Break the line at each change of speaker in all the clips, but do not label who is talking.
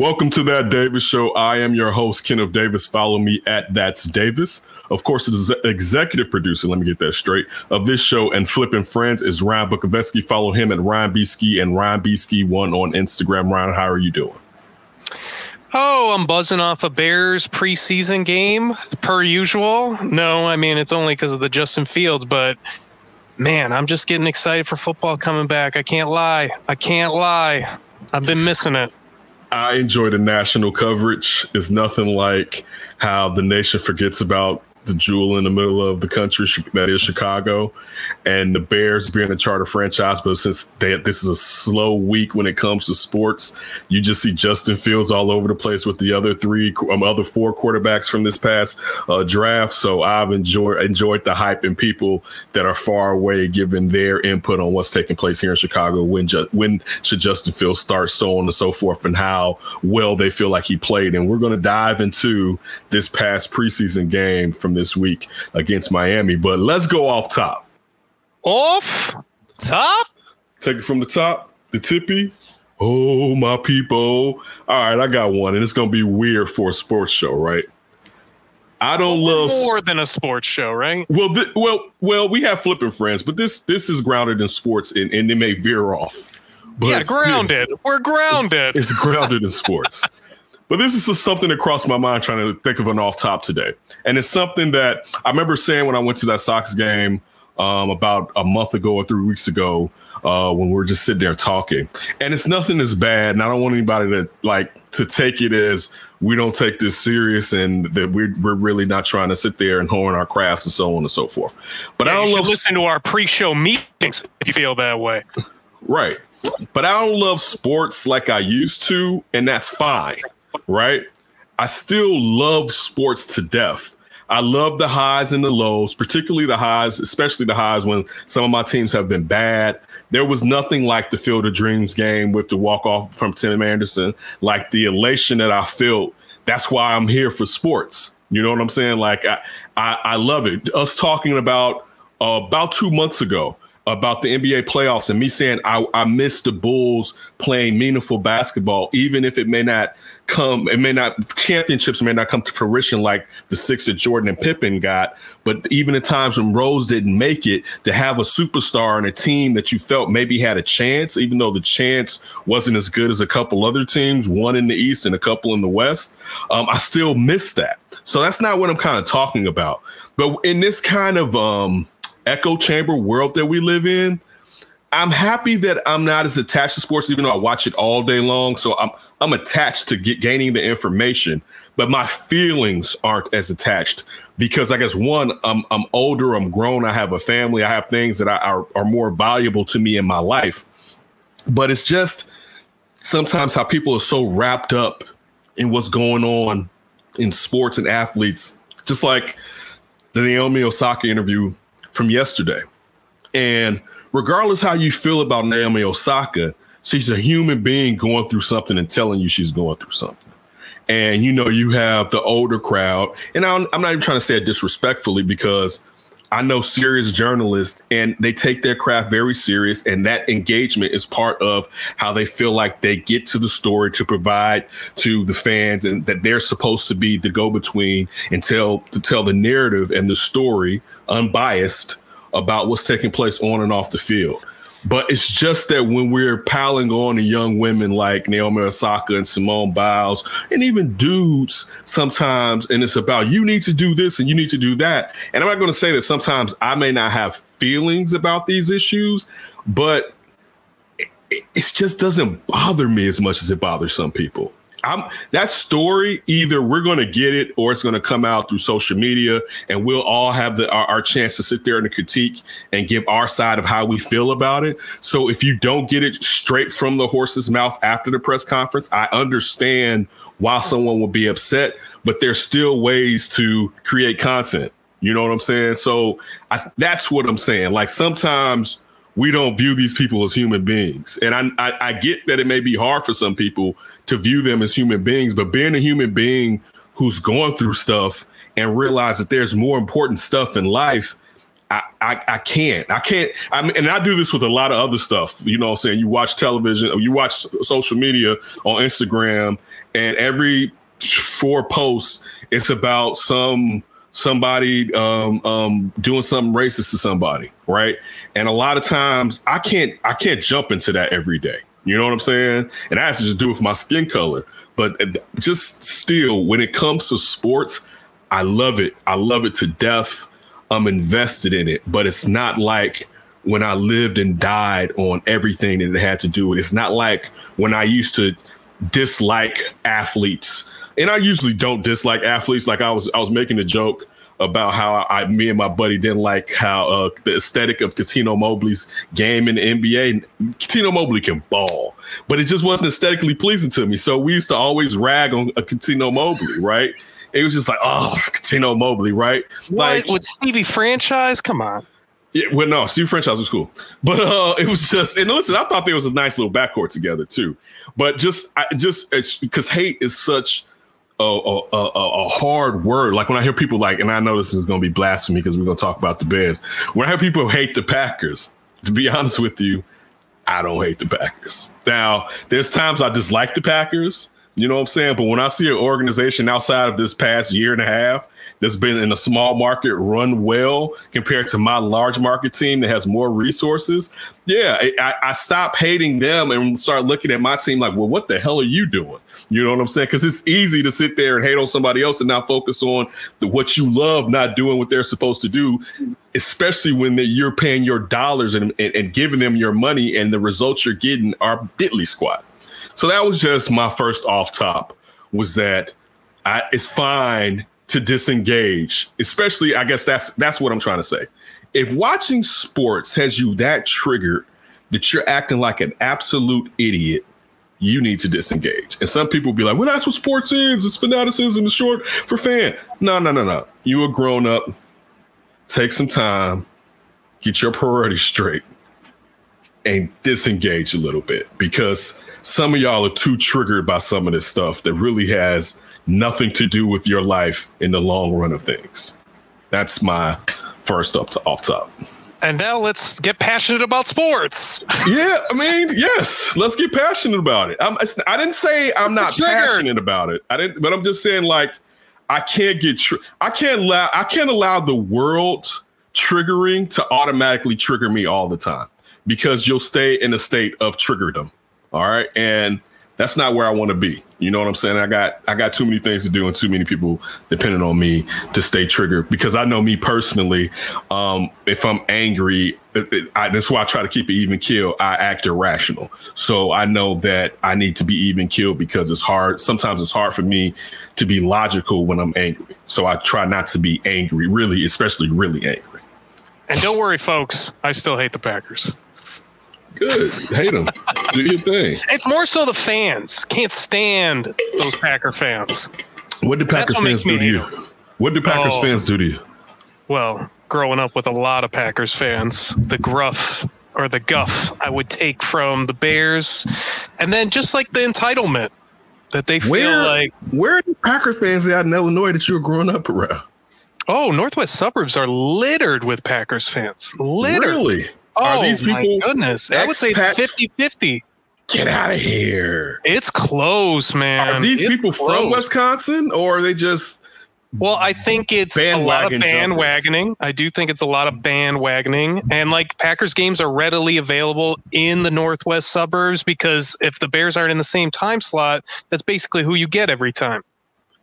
Welcome to that Davis show. I am your host, Kenneth Davis. Follow me at That's Davis. Of course, the executive producer, let me get that straight, of this show and Flipping Friends is Ryan Bukovetsky. Follow him at Ryan B. Ski and Ryan B. Ski1 on Instagram. Ryan, how are you doing?
Oh, I'm buzzing off a Bears preseason game per usual. No, I mean, it's only because of the Justin Fields, but man, I'm just getting excited for football coming back. I can't lie. I can't lie. I've been missing it.
I enjoy the national coverage. It's nothing like how the nation forgets about the jewel in the middle of the country that is Chicago, and the Bears being a charter franchise. But since they, this is a slow week when it comes to sports, you just see Justin Fields all over the place with the other three, um, other four quarterbacks from this past uh, draft. So I've enjoyed enjoyed the hype and people that are far away giving their input on what's taking place here in Chicago. When ju- when should Justin Fields start, so on and so forth, and how well they feel like he played. And we're going to dive into this past preseason game from this week against Miami. But let's go off top.
Off top?
Take it from the top. The tippy. Oh, my people. All right, I got one, and it's going to be weird for a sports show, right? I don't
Well,
love
more than a sports show, right?
Well, th- well, well, we have flipping friends, but this this is grounded in sports, and, and it may veer off. But
yeah,
still,
grounded. We're grounded.
It's grounded in sports. But this is just something that crossed my mind trying to think of an off top today. And it's something that I remember saying when I went to that Sox game um, about a month ago or three weeks ago uh, when we were just sitting there talking. And it's nothing as bad. And I don't want anybody to like to take it as we don't take this serious and that we're, we're really not trying to sit there and hone our crafts and so on and so forth. But
Yeah,
I don't love
listen to our pre-show meetings if you feel that way.
Right. But I don't love sports like I used to, and that's fine. Right. I still love sports to death. I love the highs and the lows, particularly the highs, especially the highs when some of my teams have been bad. There was nothing like the Field of Dreams game with the walk off from Tim Anderson, like the elation that I felt. That's why I'm here for sports. You know what I'm saying? Like I, I, I love it. Us talking about uh, about two months ago about the NBA playoffs and me saying I, I miss the Bulls playing meaningful basketball, even if it may not come, it may not championships may not come to fruition like the six that Jordan and Pippen got. But even at times when Rose didn't make it, to have a superstar and a team that you felt maybe had a chance, even though the chance wasn't as good as a couple other teams, one in the East and a couple in the West, um, I still miss that. So that's not what I'm kind of talking about. But in this kind of um, echo chamber world that we live in, I'm happy that I'm not as attached to sports, even though I watch it all day long. So I'm I'm attached to get gaining the information, but my feelings aren't as attached because I guess one, I'm I'm older, I'm grown, I have a family, I have things that I, are are more valuable to me in my life. But it's just sometimes how people are so wrapped up in what's going on in sports and athletes, just like the Naomi Osaka interview from yesterday. And regardless how you feel about Naomi Osaka, she's a human being going through something and telling you she's going through something. And you know, you have the older crowd, and I'm, I'm not even trying to say it disrespectfully because I know serious journalists and they take their craft very serious, and that engagement is part of how they feel like they get to the story to provide to the fans, and that they're supposed to be the go-between and tell to tell the narrative and the story unbiased about what's taking place on and off the field. But it's just that when we're piling on to young women like Naomi Osaka and Simone Biles, and even dudes sometimes, and it's about you need to do this and you need to do that. And I'm not going to say that sometimes I may not have feelings about these issues, but it, it just doesn't bother me as much as it bothers some people. I'm that story. Either we're going to get it, or it's going to come out through social media, and we'll all have the our, our chance to sit there and critique and give our side of how we feel about it. So if you don't get it straight from the horse's mouth after the press conference, I understand why someone would be upset, but there's still ways to create content. You know what I'm saying? So I, that's what I'm saying. Like sometimes we don't view these people as human beings. And I, I, I, get that it may be hard for some people to view them as human beings, but being a human being who's going through stuff and realize that there's more important stuff in life, I, I, I can't. I can't. I mean, and I do this with a lot of other stuff. You know what I'm saying? You watch television, you watch social media on Instagram, and every four posts, it's about some somebody um, um, doing something racist to somebody, right? And a lot of times I can't I can't jump into that every day. You know what I'm saying? And I have to just do it with my skin color. But just still, when it comes to sports, I love it. I love it to death. I'm invested in it, but it's not like when I lived and died on everything that it had to do. It's not like when I used to dislike athletes and I usually don't dislike athletes. Like I was, I was making a joke about how I, me and my buddy didn't like how uh, the aesthetic of Cuttino Mobley's game in the NBA. Cuttino Mobley can ball, but it just wasn't aesthetically pleasing to me. So we used to always rag on a Cuttino Mobley, right? It was just like, oh, Cuttino Mobley, right?
What
like
with Stevie franchise? Come on.
Yeah, well, no, Steve Franchise was cool, but uh, it was just and listen, I thought there was a nice little backcourt together too, but just, I, just it's because hate is such a, a, a, hard word. Like when I hear people like, and I know this is going to be blasphemy because we're going to talk about the Bears. When I hear people hate the Packers, to be honest with you, I don't hate the Packers. Now, there's times I dislike the Packers, you know what I'm saying? But when I see an organization outside of this past year and a half that's been in a small market run well compared to my large market team that has more resources, yeah, I, I stop hating them and start looking at my team like, well, what the hell are you doing? You know what I'm saying? Because it's easy to sit there and hate on somebody else and not focus on the, what you love, not doing what they're supposed to do, especially when you're paying your dollars and, and, and giving them your money and the results you're getting are diddly squat. So that was just my first off top was that I, it's fine to disengage, especially I guess that's that's what I'm trying to say. If watching sports has you that triggered that you're acting like an absolute idiot, you need to disengage. And some people be like, "Well, that's what sports is. It's fanaticism. It's short for fan." No, no, no, no. You a grown up. Take some time. Get your priorities straight and disengage a little bit because some of y'all are too triggered by some of this stuff that really has nothing to do with your life in the long run of things. That's my first up to off top.
And now let's get passionate about sports.
yeah, I mean, yes, let's get passionate about it. I'm, I didn't say I'm not passionate about it. I didn't, but I'm just saying like I can't get tr- I can't allow I can't allow the world triggering to automatically trigger me all the time because you'll stay in a state of triggerdom. All right. And that's not where I want to be. You know what I'm saying? I got I got too many things to do and too many people depending on me to stay triggered because I know me personally. Um, if I'm angry, it, it, I, that's why I try to keep it even kill. I act irrational, so I know that I need to be even killed because it's hard. Sometimes it's hard for me to be logical when I'm angry. So I try not to be angry, really, especially really angry.
And don't worry, folks. I still hate the Packers.
Good. Hate them. Do your thing.
It's more so the fans can't stand those Packer fans.
What do Packers what fans do to you? What do Packers oh, fans do to you?
Well, growing up with a lot of Packers fans, the gruff or the guff I would take from the Bears, and then just like the entitlement that they feel where, like.
Where are the Packer fans out in Illinois that you were growing up around?
Oh, Northwest suburbs are littered with Packers fans. Littered. Really? Oh, these people? My goodness. I would say 50 50.
Get out of here.
It's close, man.
Are these
it's
people close. from Wisconsin or are they just.
Well, I think it's a lot of bandwagoning. Jumpers. I do think it's a lot of bandwagoning. And like Packers games are readily available in the Northwest suburbs because if the Bears aren't in the same time slot, that's basically who you get every time.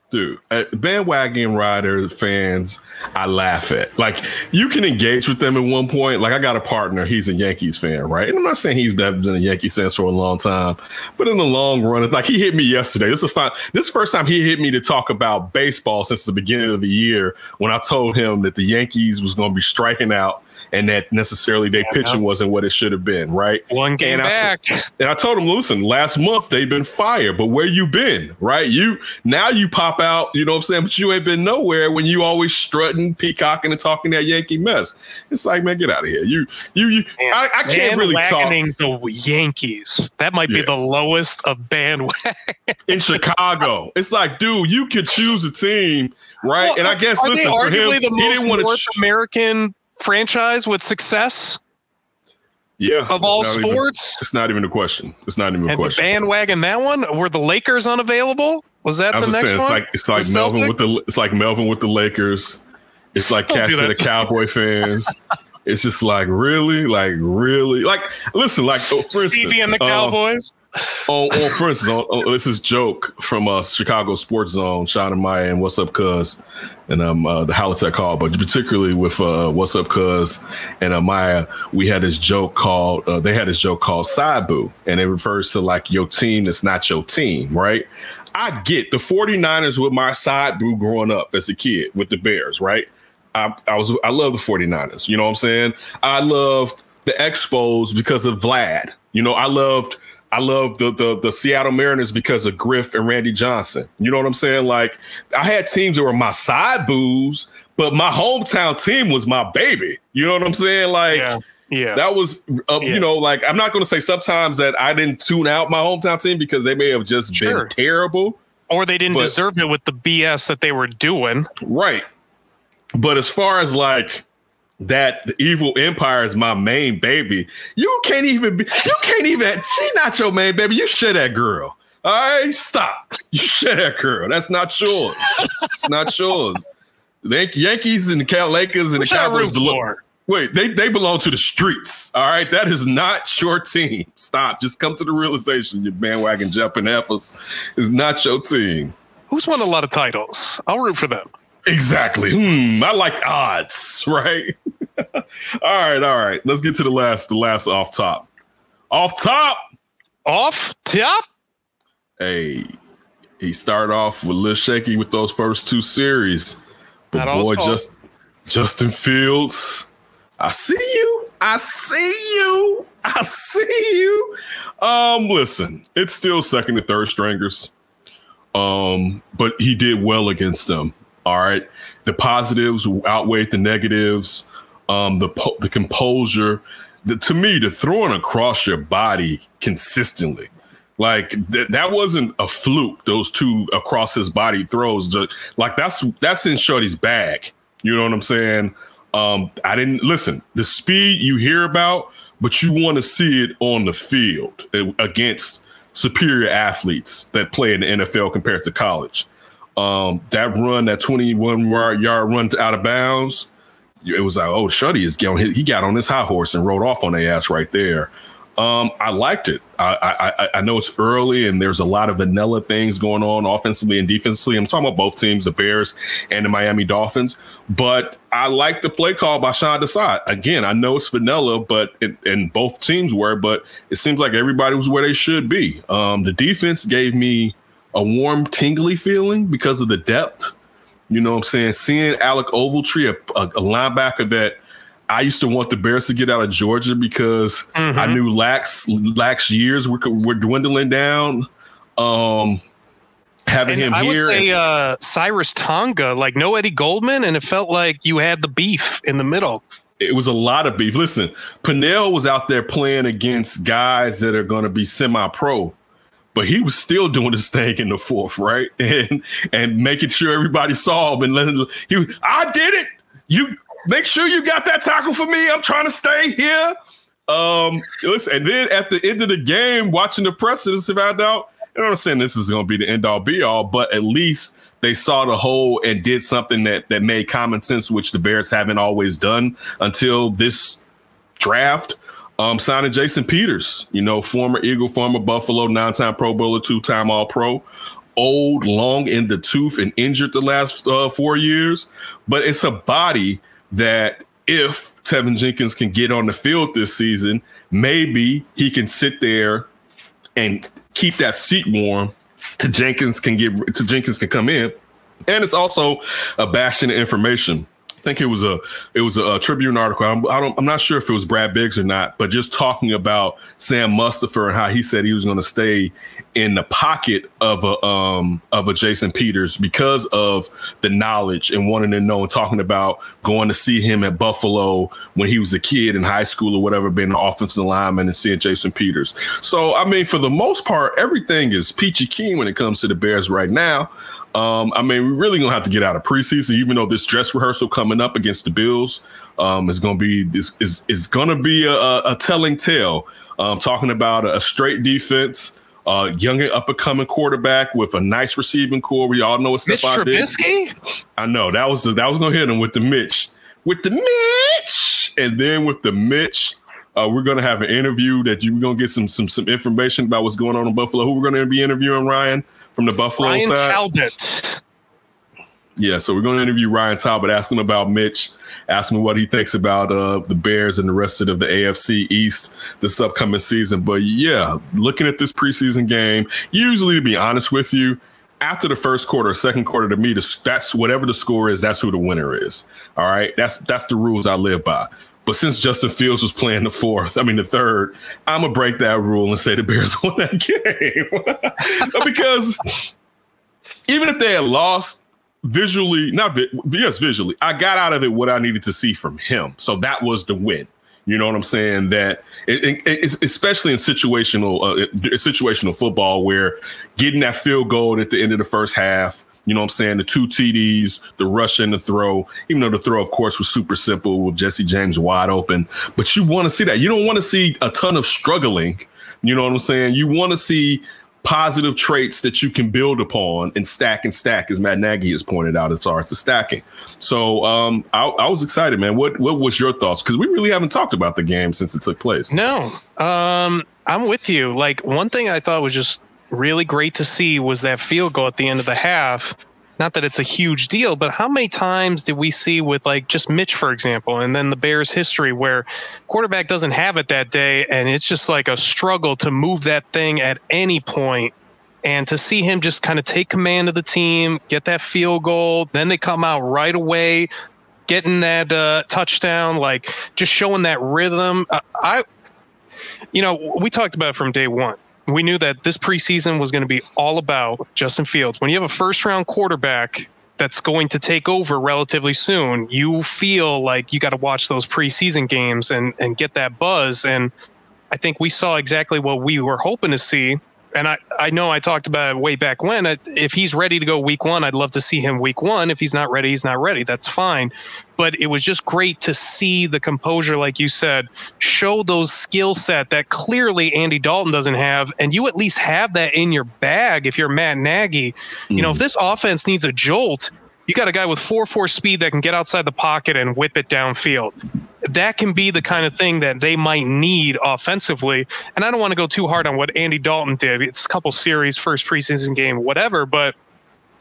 Dude, uh, bandwagon rider fans, I laugh at. Like, you can engage with them at one point. Like, I got a partner, he's a Yankees fan, right? And I'm not saying he's been a Yankees fan for a long time, but in the long run, it's like he hit me yesterday. This is fine. This is the first time he hit me to talk about baseball since the beginning of the year when I told him that the Yankees was going to be striking out and that necessarily their pitching wasn't what it should have been, right?
One game
and
back.
I, and I told him, listen, last month they've been fired, but where you been, right? You now you pop out, you know what I'm saying? But you ain't been nowhere when you always strutting, peacocking, and talking that Yankee mess. It's like, man, get out of here. You, you, you. I, I can't really talk
Bandwagoning the Yankees. That might be
Yeah.
the lowest of bandwagon.
in Chicago. It's like, dude, you could choose a team, right? and I guess
Are
listen
they
for him, he
the most
didn't want
North
to.
American franchise with success
yeah,
of all
not even-
sports?
it's not even a question. It's not even a
and
question.
bandwagon that one? Were the Lakers unavailable? Was that
I
the next
saying,
one?
it's like it's like
The
Melvin
Celtics?
with the it's like Melvin with the Lakers. It's like cats the. Cowboy fans. It's just like really, like really, like listen, like oh, for instance,
Stevie and the
uh,
Cowboys.
On, on for instance, on, on- this is joke from uh, Chicago Sports Zone, Sean and Maya, and What's Up Cuz, and um uh, the Halitech call, but particularly with uh, What's Up Cuz and uh, Maya, we had this joke called uh, they had this joke called Boo, and it refers to like your team that's not your team, right? I get the 49ers with my side boo growing up as a kid with the Bears, right? I, I was I love the 49ers. You know what I'm saying? I loved the Expos because of Vlad. You know, I loved I love the, the the Seattle Mariners because of Griff and Randy Johnson. You know what I'm saying? Like I had teams that were my side boos, but my hometown team was my baby. You know what I'm saying? Like
Yeah. Yeah.
that was uh,
Yeah.
you know like i'm not going to say sometimes that i didn't tune out my hometown team because they may have just
Sure.
been terrible
or they didn't
but-
deserve it with the BS that they were doing.
right but as far as like that the evil empire is my main baby you can't even be you can't even she not your main baby you share that girl all right stop you share that girl that's not yours it's not yours the yankees and the Cal lakers and
Who's
the cowboys
root
belo-
for?
Wait, they, they belong to the streets. All right. That is not your team. Stop. Just come to the realization your bandwagon jumping efforts is not your team.
Who's won a lot of titles? I'll root for them.
Exactly. Hmm. I like odds, right? all right, all right. Let's get to the last, the last off top. Off top.
Off top.
Hey, he started off with Lil Shaky with those first two series. But
Not
boy, just Justin Fields. I see you. I see you. I see you. Um, listen, it's still second and third stringers. Um, but he did well against them. All right. The positives outweighed the negatives. Um, the po- the composure. The, to me, the throwing across your body consistently, like th- that wasn't a fluke. Those two across his body throws, like that's that's in Shorty's bag. You know what I'm saying? Um, I didn't listen. The speed you hear about, but you want to see it on the field uh, against superior athletes that play in the NFL compared to college. Um, that run, that 21 yard, yard run out of bounds, it was like, oh, Shuddy is getting he got on his high horse and rode off on their ass right there. Um, I liked it. I, I I- I know it's early and there's a lot of vanilla things going on offensively and defensively. I'm talking about both teams, the Bears and the Miami Dolphins. But I like the play call by Sean Desai. Again, I know it's vanilla, but it, and both teams were, but it seems like everybody was where they should be. Um, the defense gave me a warm, tingly feeling because of the depth. You know what I'm saying? Seeing Alec Ogletree, a, a, linebacker that I used to want the Bears to get out of Georgia because
Mm-hmm.
I knew lax lax years were, were dwindling down. Um, having
And
him
I would
here,
say
and-
uh, Khyiris Tonga, like no Eddie Goldman, and it felt like you had the beef in the middle.
it was a lot of beef. Listen, Pinnell was out there playing against guys that are going to be semi-pro, but he was still doing his thing in the fourth, right? And and making sure everybody saw him and letting he. I did it. You make sure you got that tackle for me. I'm trying to stay here. Um, listen, and then at the end of the game, watching the presses, found out. And I'm saying this is going to be the end all be all, but at least they saw the hole and did something that that made common sense, which the Bears haven't always done until this draft. Um, signing Jason Peters, you know, former Eagle, former Buffalo, nine-time Pro Bowler, two-time All-Pro. old, long in the tooth, and injured the last uh, four years. But it's a body that, if Teven Jenkins can get on the field this season, maybe he can sit there and keep that seat warm. To Jenkins can get to Jenkins can come in, and it's also a bastion of information think it was a it was a, a Tribune article. I'm, I I'm not sure if it was Brad Biggs or not, but just talking about Sam Mustipher and how he said he was going to stay in the pocket of a um of a Jason Peters because of the knowledge and wanting to know and talking about going to see him at Buffalo when he was a kid in high school or whatever, being an offensive lineman and seeing Jason Peters. So I mean, for the most part, everything is peachy keen when it comes to the Bears right now. Um, I mean, we're really gonna have to get out of preseason, even though this dress rehearsal coming up against the Bills um, is gonna be this is is gonna be a, a, telling tale. Um, talking about a, straight defense, uh, young and up and coming quarterback with a nice receiving core. We all know what
Mitch. Trubisky?
I know that was the, that was gonna hit him with the Mitch, with the Mitch, and then with the Mitch. Uh, we're gonna have an interview that you we're gonna get some some some information about what's going on in Buffalo. Who we're gonna be interviewing, Ryan, from the Buffalo
Ryan
side.
Talbot.
Yeah, so we're going to interview Ryan Talbot, ask him about Mitch, ask him what he thinks about uh, the Bears and the rest of the AFC East this upcoming season. But yeah, looking at this preseason game, usually to be honest with you, after the first quarter, second quarter, to me, that's whatever the score is, that's who the winner is. All right, that's that's the rules I live by. But since Justin Fields was playing the fourth, I mean the third, I'm gonna break that rule and say the Bears won that game because even if they had lost visually, not vi- yes, visually, I got out of it what I needed to see from him. So that was the win. You know what I'm saying? That it, it, especially in situational uh, situational football where getting that field goal at the end of the first half. You know what I'm saying? The two TDs, the rush and the throw, even though the throw, of course, was super simple with Jesse James wide open. But you want to see that. You don't want to see a ton of struggling. You know what I'm saying? You want to see positive traits that you can build upon and stack and stack, as Matt Nagy has pointed out, as far as the stacking. So um, I, I, was excited, man. What what was your thoughts? Because we really haven't talked about the game since it took place.
No, um, I'm with you. Like one thing I thought was just really great to see was that field goal at the end of the half not that it's a huge deal, but how many times did we see with like just Mitch, for example, and then the Bears history where quarterback doesn't have it that day and it's just like a struggle to move that thing at any point and to see him just kind of take command of the team, get that field goal, then they come out right away, getting that uh, touchdown, like just showing that rhythm. Uh, I, you know, we talked about it from day one we knew that this preseason was going to be all about Justin Fields. When you have a first round quarterback that's going to take over relatively soon, you feel like you got to watch those preseason games and and get that buzz. And I think we saw exactly what we were hoping to see and I, I know I talked about it way back when. If he's ready to go week one, I'd love to see him week one. If he's not ready, he's not ready. That's fine. But it was just great to see the composure, like you said, show those skill set that clearly Andy Dalton doesn't have. And you at least have that in your bag if you're Matt Nagy. Mm. You know, if mm. this offense needs a jolt, you got a guy with 4 4 speed that can get outside the pocket and whip it downfield. That can be the kind of thing that they might need offensively. And I don't want to go too hard on what Andy Dalton did. It's a couple series, first preseason game, whatever. But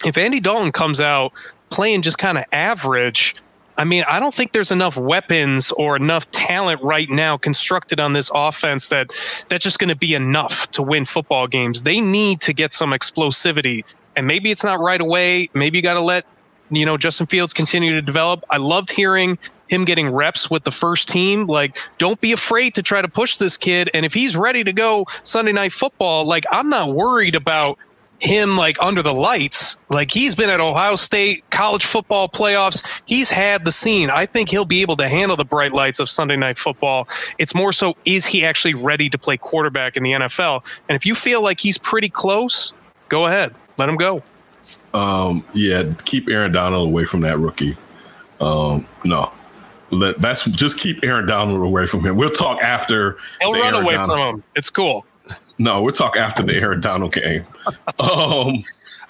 if Andy Dalton comes out playing just kind of average, I mean, I don't think there's enough weapons or enough talent right now constructed on this offense that that's just going to be enough to win football games. They need to get some explosivity. And maybe it's not right away. Maybe you got to let you know Justin Fields continue to develop. I loved hearing him getting reps with the first team. Like, don't be afraid to try to push this kid. And if he's ready to go Sunday night football, like I'm not worried about him like under the lights. Like he's been at Ohio State college football playoffs. He's had the scene. I think he'll be able to handle the bright lights of Sunday night football. It's more so is he actually ready to play quarterback in the NFL? And if you feel like he's pretty close, go ahead. Let him go.
Um, yeah, keep Aaron Donald away from that rookie. Um, no, let that's just keep Aaron Donald away from him. We'll talk after.
He'll run Aaron away Donald. from him. It's cool.
No, we'll talk after the Aaron Donald game. Um,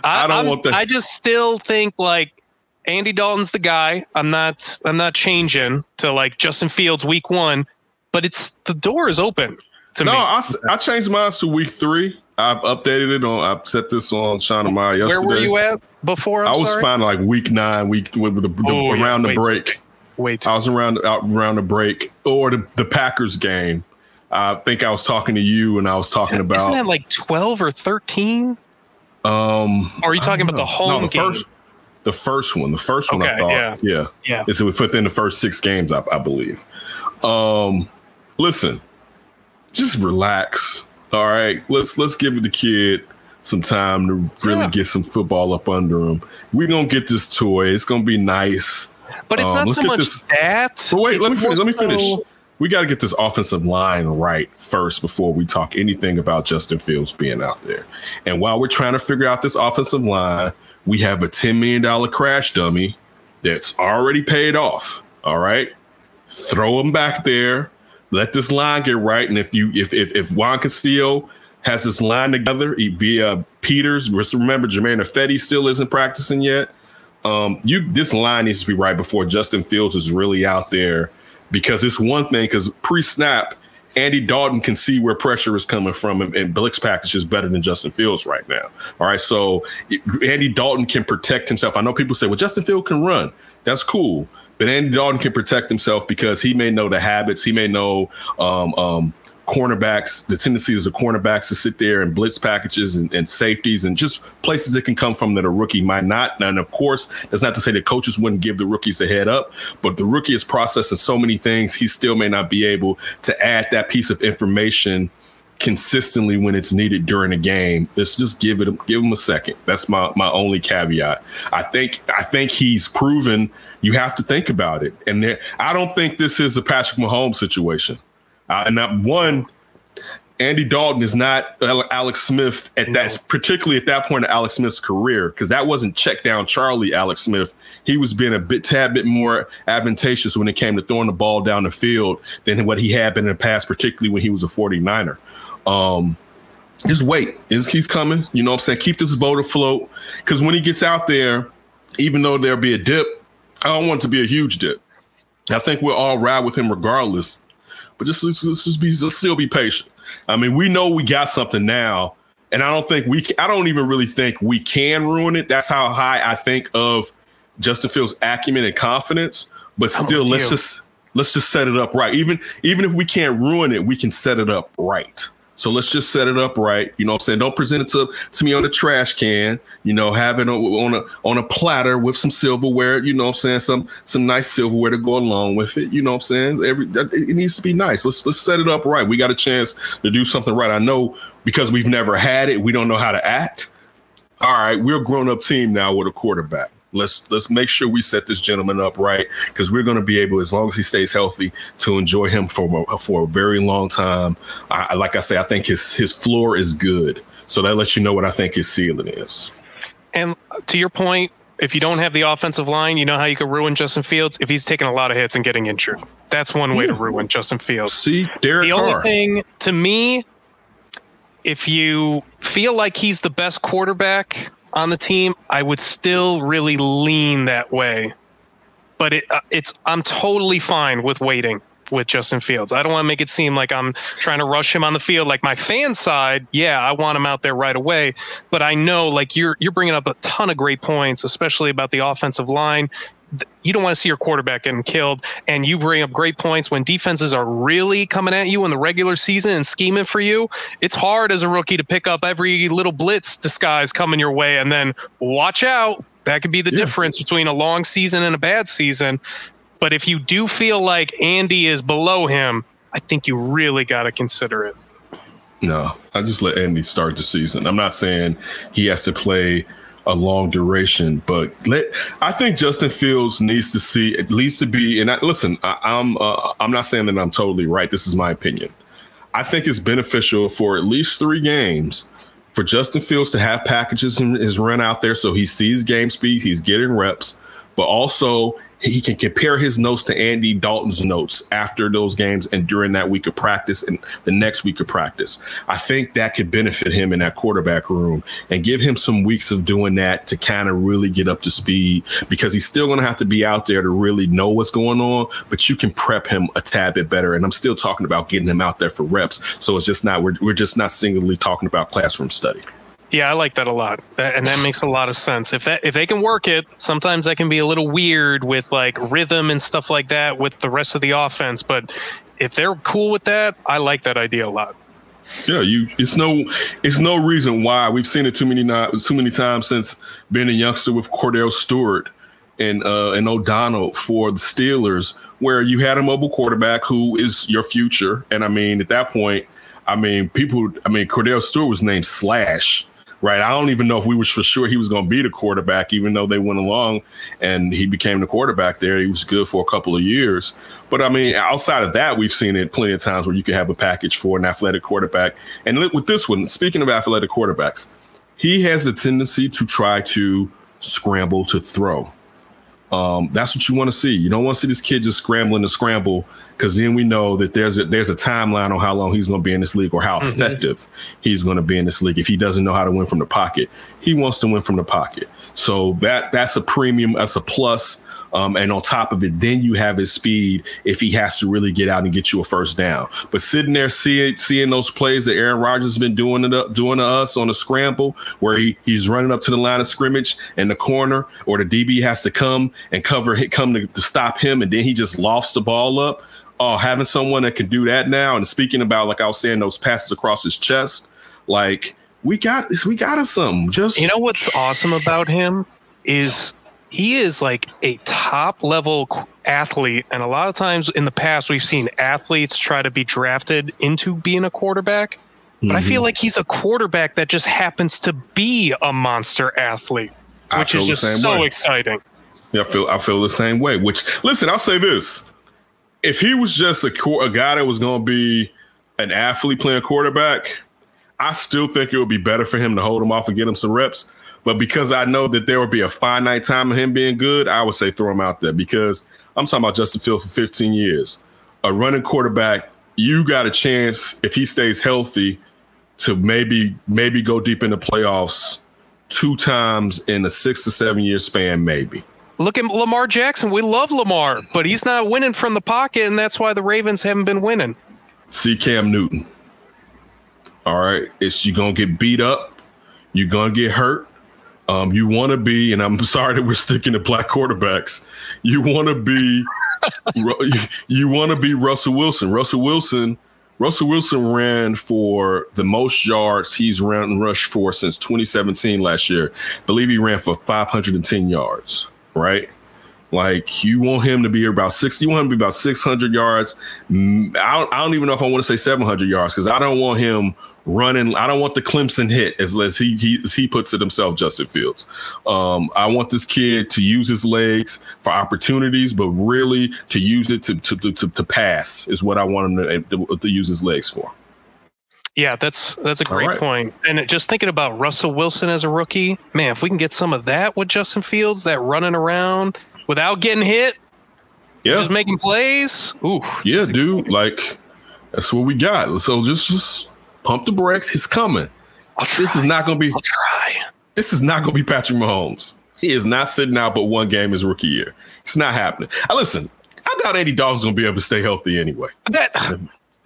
I, I don't
I'm,
want that.
I just still think like Andy Dalton's the guy. I'm not. I'm not changing to like Justin Fields week one, but it's the door is open to
no,
me.
I, I changed mine to week three I've updated it on. I've set this on Sean and Maya yesterday.
Where were you at before? I'm
I was
sorry?
fine like week nine, week with the, the
Oh, yeah,
around the
wait.
Break.
Wait.
I was around out around the break or the, the Packers game. I think I was talking to you and I was talking about
Isn't that like 12 or 13?
um
Or are you talking about the home
no, the
game?
first the first one. The first one I
Okay,
thought.
yeah.
yeah.
Yeah.
It's within the first six games, I, I believe. Um listen, just relax. All right. Let's let's give the kid some time to really
Yeah.
get some football up under him. We're gonna get this toy. It's gonna be nice.
But it's
Um,
not so much
this-
that.
But wait, let me finish. Let me finish. We got to get this offensive line right first before we talk anything about Justin Fields being out there. And while we're trying to figure out this offensive line, we have a $10 million crash dummy that's already paid off. All right. Throw him back there. Let this line get right. And if you if if, if Juan Castillo has this line together via Peters, remember Germain Ifedi still isn't practicing yet um, you this line needs to be right before Justin Fields is really out there because it's one thing because pre-snap, Andy Dalton can see where pressure is coming from, and, and Blix package is better than Justin Fields right now. All right, so Andy Dalton can protect himself. I know people say, "Well, Justin Fields can run." That's cool, but Andy Dalton can protect himself because he may know the habits. He may know um, um, cornerbacks, the tendency is the cornerbacks to sit there and blitz packages and, and safeties and just places that can come from that a rookie might not. And of course, that's not to say that coaches wouldn't give the rookies a head up, but the rookie is processing so many things, he still may not be able to add that piece of information consistently when it's needed during a game. Let's just give it give him a second. That's my my only caveat. I think I think he's proven you have to think about it. And there, I don't think this is a Patrick Mahomes situation. Uh, and that one, Andy Dalton is not Alex Smith at that, particularly at that point of Alex Smith's career, because that wasn't check down Charlie Alex Smith. He was being a bit tad bit more advantageous when it came to throwing the ball down the field than what he had been in the past, particularly when he was a 49er. Um, just wait. Is he's coming? You know what I'm saying? Keep this boat afloat. Because when he gets out there, even though there'll be a dip, I don't want it to be a huge dip. I think we'll all ride with him regardless. But just let's, let's just be let's still be patient. I mean, we know we got something now, and I don't think we. I don't even really think we can ruin it. That's how high I think of Justin Fields' acumen and confidence. But still, let's
you.
just let's just set it up right. Even even if we can't ruin it, we can set it up right. So let's just set it up right. You know what I'm saying? Don't present it to, to me on a trash can. You know, have it on, a on a platter with some silverware, you know what I'm saying? Some some nice silverware to go along with it. You know what I'm saying? Every it needs to be nice. Let's let's set it up right. We got a chance to do something right. I know because we've never had it, we don't know how to act. All right, we're a grown-up team now with a quarterback. Let's let's make sure we set this gentleman up right because we're going to be able, as long as he stays healthy, to enjoy him for a- for a very long time. I, like I say, I think his his floor is good, so that lets you know what I think his ceiling is.
And to your point, if you don't have the offensive line, you know how you could ruin Justin Fields if he's taking a lot of hits and getting injured. That's one way to ruin Justin Fields.
See, Derek
The
Carr.
only thing to me, if you feel like he's the best quarterback on the team, I would still really lean that way. But it, uh, it's I'm totally fine with waiting with Justin Fields. I don't want to make it seem like I'm trying to rush him on the field. Like my fan side, yeah, I want him out there right away. But I know, like you're you're bringing up a ton of great points, especially about the offensive line you don't want to see your quarterback getting killed. And you bring up great points when defenses are really coming at you in the regular season and scheming for you. It's hard as a rookie to pick up every little blitz disguise coming your way and then watch out. That could be the
Yeah.
difference between a long season and a bad season. But if you do feel like Andy is below him, I think you really got to consider it.
No, I just let Andy start the season. I'm not saying he has to play a long duration, but let I think Justin Fields needs to see at least to be. And I, listen, I, I'm uh, I'm not saying that I'm totally right. This is my opinion. I think it's beneficial for at least three games for Justin Fields to have packages in his run out there, so he sees game speed, he's getting reps, but also he can compare his notes to Andy Dalton's notes after those games and during that week of practice and the next week of practice. I think that could benefit him in that quarterback room and give him some weeks of doing that to kind of really get up to speed because he's still going to have to be out there to really know what's going on, but you can prep him a tad bit better. And I'm still talking about getting him out there for reps. So it's just not, we're, we're just not singly talking about classroom study.
Yeah, I like that a lot, and that makes a lot of sense. If that if they can work it, sometimes that can be a little weird with like rhythm and stuff like that with the rest of the offense. But if they're cool with that, I like that idea a lot.
Yeah, you. It's no. It's no reason why we've seen it too many too many times since being a youngster with Kordell Stewart and uh, and O'Donnell for the Steelers, where you had a mobile quarterback who is your future. And I mean, at that point, I mean, people. I mean, Kordell Stewart was named Slash. Right. I don't even know if we was for sure he was going to be the quarterback, even though they went along and he became the quarterback there. He was good for a couple of years. But I mean, outside of that, we've seen it plenty of times where you could have a package for an athletic quarterback. And with this one, speaking of athletic quarterbacks, he has a tendency to try to scramble to throw. Um, that's what you want to see. You don't want to see this kid just scrambling to scramble because then we know that there's a there's a timeline on how long he's going to be in this league or how effective he's going to be in this league. If he doesn't know how to win from the pocket, he wants to win from the pocket. So that that's a premium. That's a plus. Um, and on top of it, then you have his speed if he has to really get out and get you a first down. But sitting there seeing seeing those plays that Aaron Rodgers has been doing to, doing to us on a scramble, where he, he's running up to the line of scrimmage and the corner, or the DB has to come and cover hit come to, to stop him, and then he just lofts the ball up. Oh, having someone that can do that now, and speaking about like I was saying, those passes across his chest, like we got this, we got us something. Just
You know what's awesome about him is he is like a top level athlete, and a lot of times in the past we've seen athletes try to be drafted into being a quarterback. But I
Mm-hmm.
feel like he's a quarterback that just happens to be a monster athlete,
I
which is just so
way.
exciting.
Yeah, I feel I feel the same way. Which listen, I'll say this: if he was just a a guy that was going to be an athlete playing quarterback, I still think it would be better for him to hold him off and get him some reps. But because I know that there would be a finite time of him being good, I would say throw him out there because I'm talking about Justin Field for 15 years. A running quarterback, you got a chance if he stays healthy to maybe maybe go deep in the playoffs two times in a six to seven year span, maybe.
Look at Lamar Jackson. We love Lamar, but he's not winning from the pocket, and that's why the Ravens haven't been winning.
see Cam Newton. All right, it's you're gonna get beat up, you're gonna get hurt. Um, you want to be, and I'm sorry that we're sticking to black quarterbacks. You want to be, you want to be Russell Wilson. Russell Wilson, Russell Wilson ran for the most yards he's ran and rushed for since 2017 last year. believe he ran for 510 yards. Right. Like you want him to be about six. You want him to be about six hundred yards. Mm, I don't, I don't even know if I want to say seven hundred yards because I don't want him running. I don't want the Clemson hit as, as he, he he puts it himself. Justin Fields. Um, I want this kid to use his legs for opportunities, but really to use it to to to, to, to pass is what I want him to, to, to use his legs for.
Yeah, that's that's a great
right.
point. And it- just thinking about Russell Wilson as a rookie, man, if we can get some of that with Justin Fields, that running around without getting hit,
Yeah,
just making plays. Ooh,
yeah, dude. Like that's what we got. So just just pump the brakes. It's coming.
I'll try.
This is not going to be
I'll try.
this is not to be Patrick Mahomes. He is not sitting out but one game his rookie year. It's not happening. I listen. I doubt Andy Dalton's going to be able to stay healthy anyway.
That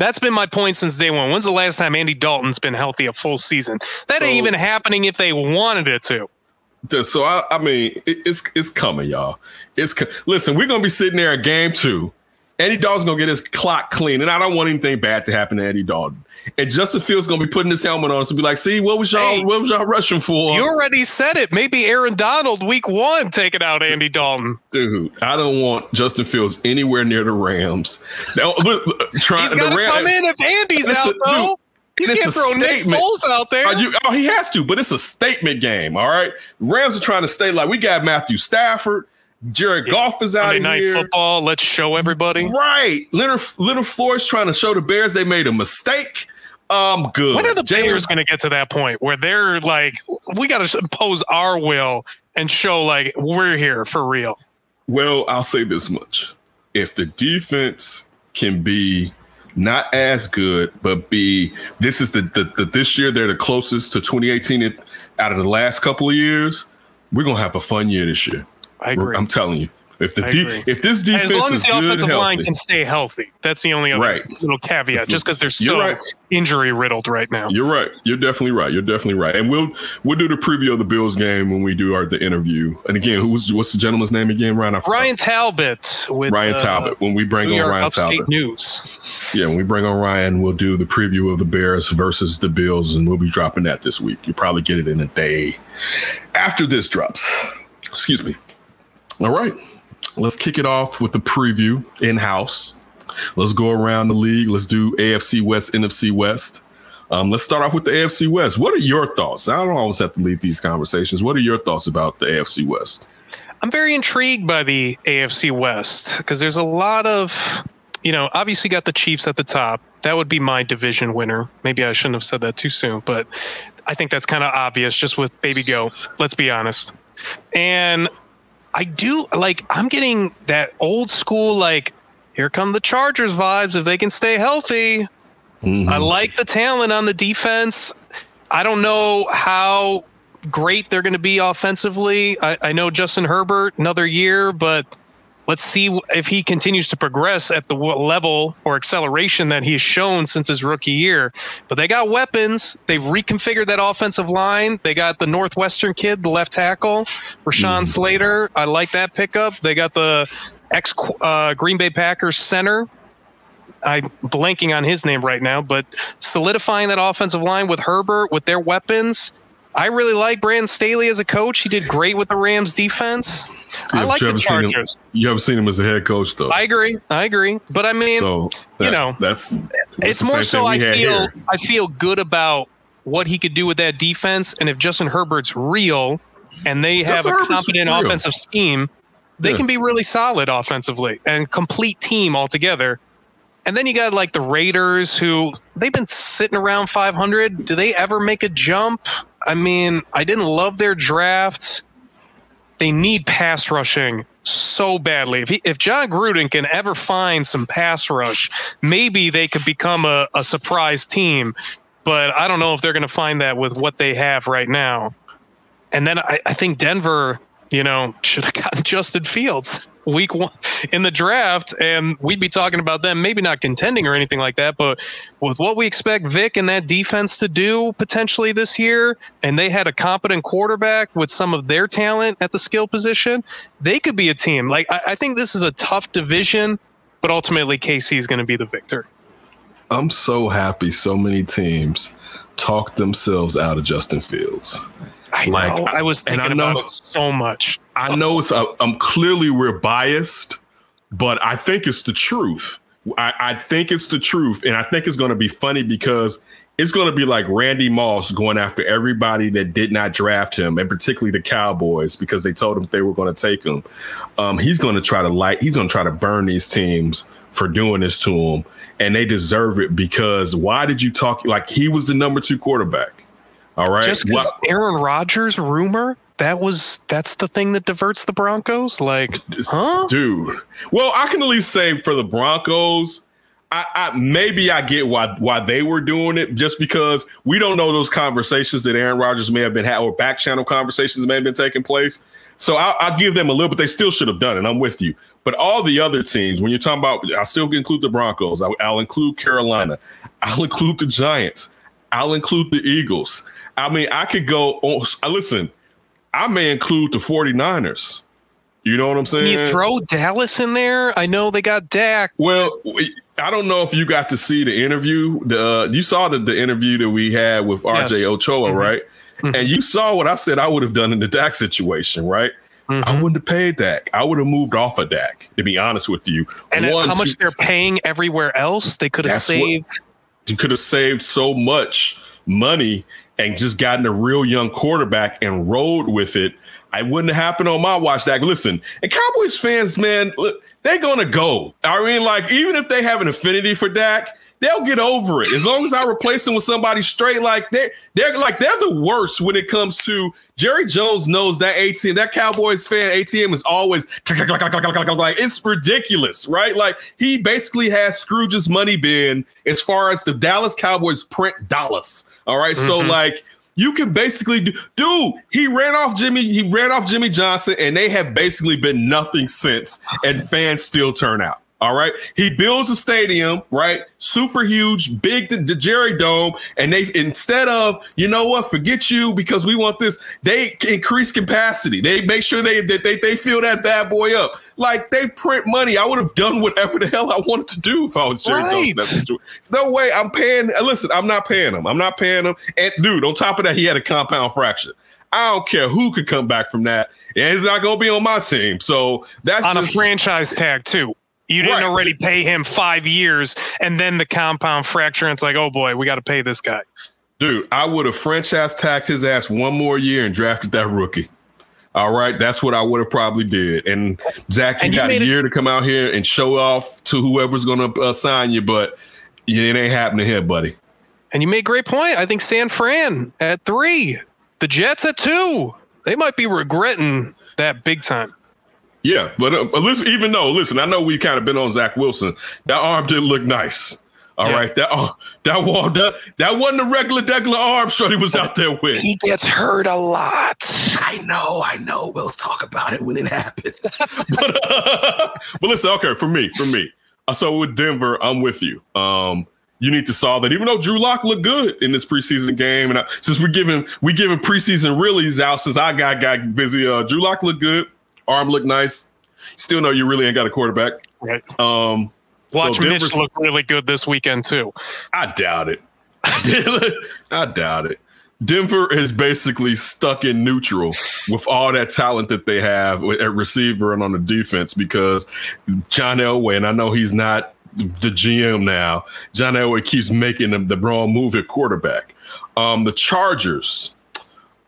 that's been my point since day one. When's the last time Andy Dalton's been healthy a full season? That ain't even happening if they wanted it to.
So I, I mean, it, it's it's coming, y'all. It's listen. We're going to be sitting there at game two. Andy Dalton's to get his clock clean, and I don't want anything bad to happen to Andy Dalton. And Justin Fields to be putting his helmet on to be like, "See, what was y'all
Hey,
what was y'all rushing for?"
You already said it. Maybe Aaron Donald week one taking out Andy Dalton.
Dude, I don't want Justin Fields anywhere near the Rams. Now, trying
He's
the
got to
Rams.
come in if Andy's out
a-
though. You can't throw Nick
statement.
Foles out there.
You, oh, he has to, but it's a statement game. All right. Rams are trying to stay like we got Matthew Stafford, Jared Goff is out
Monday
of
Night
here.
Football. Let's show everybody.
Right. Leonard Leonard Floyd's trying to show the Bears they made a mistake. Um, good.
When are the
Jalen-
Bears going to get to that point where they're like, we got to impose our will and show like we're here for real?
Well, I'll say this much. If the defense can be not as good, but be this is the, the, the this year they're the closest to 2018 out of the last couple of years, we're gonna have a fun year this year.
I agree.
I'm telling you. If the de- if this defense
as long as the offensive
and
line can stay healthy, that's the only other
Right.
little caveat. Just because they're so
right.
injury riddled right now.
You're right. You're definitely right. You're definitely right. And we'll we'll do the preview of the Bills game when we do our the interview. And again, who's what's the gentleman's name again? Ryan.
Ryan Talbot with
Ryan
uh,
Talbot. When we bring on Ryan Talbot.
News.
Yeah, when we bring on Ryan, we'll do the preview of the Bears versus the Bills, and we'll be dropping that this week. You'll probably get it in a day after this drops. Excuse me. All right. Let's kick it off with the preview in house. Let's go around the league. Let's do AFC West, NFC West. Um, let's start off with the AFC West. What are your thoughts? I don't always have to lead these conversations. What are your thoughts about the AFC West?
I'm very intrigued by the AFC West because there's a lot of, you know, obviously got the Chiefs at the top. That would be my division winner. Maybe I shouldn't have said that too soon, but I think that's kind of obvious just with Baby Go. Let's be honest. And I do like, I'm getting that old school, like, here come the Chargers vibes if they can stay healthy. I mm-hmm. like the talent on the defense. I don't know how great they're going to be offensively. I, I know Justin Herbert another year, but let's see if he continues to progress at the level or acceleration that he's shown since his rookie year. But they got weapons. They've reconfigured that offensive line. They got the Northwestern kid, the left tackle, Rashawn Slater. I like that pickup. They got the ex uh, Green Bay Packers center. I'm blanking on his name right now, but solidifying that offensive line with Herbert, with their weapons. I really like Brandon Staley as a coach. He did great with the Rams defense. I like the
haven't seen him-
Chargers.
You haven't seen him as a head coach, though.
I agree. I agree. But I mean,
so
you know,
that's
it's more so I feel
here.
I feel good about what he could do with that defense, and if Justin Herbert's real and they have
Justin
a
Herbert's
competent
real.
offensive scheme, they
Yeah.
can be really solid offensively and complete team altogether. And then you got like the Raiders, who they've been sitting around 500. Do they ever make a jump? I mean, I didn't love their draft. They need pass rushing so badly. If, he, if Jon Gruden can ever find some pass rush, maybe they could become a, a surprise team. But I don't know if they're going to find that with what they have right now. And then I, I think Denver, you know, should have gotten Justin Fields week one in the draft, and we'd be talking about them maybe not contending or anything like that. But with what we expect Vic and that defense to do potentially this year, and they had a competent quarterback with some of their talent at the skill position, they could be a team. Like I, I think this is a tough division, but ultimately KC is going to be the victor.
I'm so happy so many teams talked themselves out of Justin Fields.
I
Like,
know. I was
and I
thinking
know-
about it so much.
I know it's uh, I'm clearly we're biased, but I think it's the truth. I, I think it's the truth, and I think it's going to be funny because it's going to be like Randy Moss going after everybody that did not draft him, and particularly the Cowboys because they told him they were going to take him. Um, he's going to try to light. He's going to try to burn these teams for doing this to him, and they deserve it because why did you talk like he was the number two quarterback? All right,
Just because Aaron Rodgers rumor that was that's the thing that diverts the Broncos. Like, huh?
dude. Well, I can at least say for the Broncos, I, I maybe I get why why they were doing it, just because we don't know those conversations that Aaron Rodgers may have been had or back channel conversations may have been taking place. So I'll, I'll give them a little, but they still should have done it. I'm with you. But all the other teams, when you're talking about, I still include the Broncos. I'll, I'll include Carolina. I'll include the Giants. I'll include the Eagles. I mean, I could go. On, listen, I may include the 49ers. You know what I'm saying?
Can you throw Dallas in there? I know they got Dak.
Well, I don't know if you got to see the interview. The uh, you saw the, the interview that we had with RJ
Yes.
Ochoa,
Mhm.
right? And you saw what I said I would have done in the Dak situation, right? I
Mhm.
wouldn't have paid Dak. I would have moved off of Dak, to be honest with you.
And
One,
how much
two-
they're paying everywhere else, they could have
That's what-
saved.
you could have saved so much money and just gotten a real young quarterback and rode with it. I wouldn't have happened on my watch. Dak, listen, and Cowboys fans, man, look, they're gonna go. I mean, like, even if they have an affinity for Dak, they'll get over it as long as I replace them with somebody straight. Like they're they're like they're the worst when it comes to Jerry Jones knows that ATM that Cowboys fan ATM is always like it's ridiculous, right? Like he basically has Scrooge's money bin as far as the Dallas Cowboys print dollars. All right, so mm-hmm. like you can basically do dude he ran off jimmy he ran off jimmy johnson and they have basically been nothing since and fans still turn out. All right? He builds a stadium right? Super huge big the, the jerry dome and they instead of you know what forget you because we want this they increase capacity. They make sure they that they, they fill that bad boy up like they print money i would have done whatever the hell i wanted to do if i was jerry Jones
Right.
situation. There's no way I'm paying. Listen, I'm not paying him. I'm not paying him. And dude, on top of that, he had a compound fracture. I don't care who could come back from that. And he's not going to be on my team. So that's
on a franchise tag too. You didn't
Right.
already pay him five years, and then the compound fracture. And it's like, oh boy, we got to pay this guy.
dude. I would have franchise tagged his ass one more year and drafted that rookie. All right, that's what I would have probably did. And Zach, you
And you
got a
made it-
year to come out here and show off to whoever's going to uh, sign you, but it ain't happening here, buddy.
And you made a great point. I think San Fran at three, the Jets at two. They might be regretting that big time.
Yeah, but uh, listen, even though, listen, I know we kind of been on Zach Wilson. That arm didn't look nice. All
Yeah.
right, that oh, that wall that that wasn't a regular degular arm shot he was out there with.
He gets hurt a lot.
I know, I know. We'll talk about it when it happens. but, uh, but listen, okay, for me, for me. Uh, so with Denver, I'm with you. Um, you need to solve that. Even though Drew Lock looked good in this preseason game, and I, since we're giving we giving preseason reallys out, since I got got busy, uh, Drew Lock looked good. Arm looked nice. Still know you really ain't got a quarterback.
Right.
Um,
Watch
so
Mitch look really good this weekend too.
I doubt it. I doubt it. Denver is basically stuck in neutral with all that talent that they have at receiver and on the defense because John Elway, and I know he's not the GM now, John Elway keeps making the, the wrong move at quarterback. Um, the Chargers.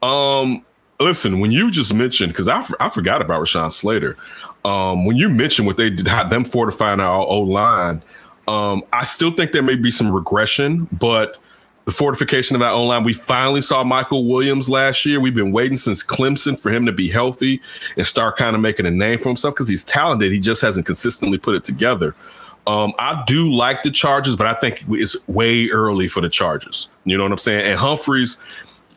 Um, listen, when you just mentioned, because I, I forgot about Rashawn Slater. Um, when you mentioned what they did, how them fortifying our O line, um, I still think there may be some regression, but the fortification of that O line, we finally saw Michael Williams last year. We've been waiting since Clemson for him to be healthy and start kind of making a name for himself because he's talented. He just hasn't consistently put it together. Um, I do like the Chargers, but I think it's way early for the Chargers. You know what I'm saying? And Humphreys,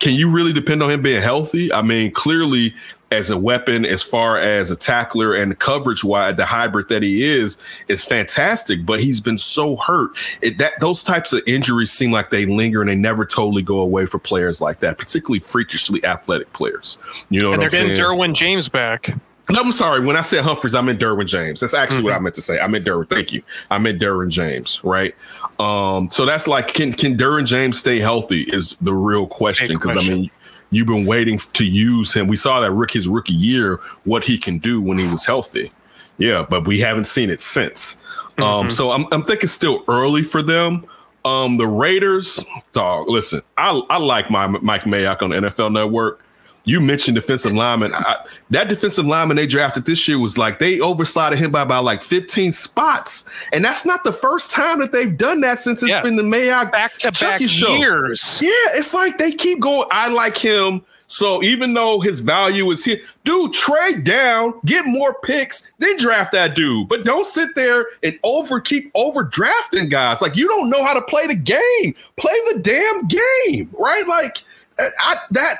can you really depend on him being healthy? I mean, clearly, as a weapon, as far as a tackler and coverage wide, the hybrid that he is is fantastic. But he's been so hurt. It, that those types of injuries seem like they linger and they never totally go away for players like that, particularly freakishly athletic players. You know
And they're
I'm
getting
saying?
Derwin James back.
No, I'm sorry. When I said Humphreys, I meant Derwin James. That's actually
Mm-hmm.
what I meant to say. I meant Derwin. Thank you. I meant Derwin James. Right. Um. So that's like, can can Derwin James stay healthy? Is the real question because I mean, you've been waiting to use him. We saw that Rick his rookie year, what he can do when he was healthy. Yeah, but we haven't seen it since.
Mm-hmm.
Um. So I'm I'm thinking still early for them. Um. The Raiders, dog. Listen, I I like my Mike Mayock on the NFL Network you mentioned defensive lineman. I, that defensive lineman they drafted this year was like they overslotted him by about like 15 spots, and that's not the first time that they've done that since it's
Yeah.
been the Mayock
Back to back
show.
years.
Yeah, it's like they keep going. I like him. So even though his value is here, dude, trade down, get more picks, then draft that dude. But don't sit there and over keep overdrafting guys. Like you don't know how to play the game. Play the damn game, right? Like I that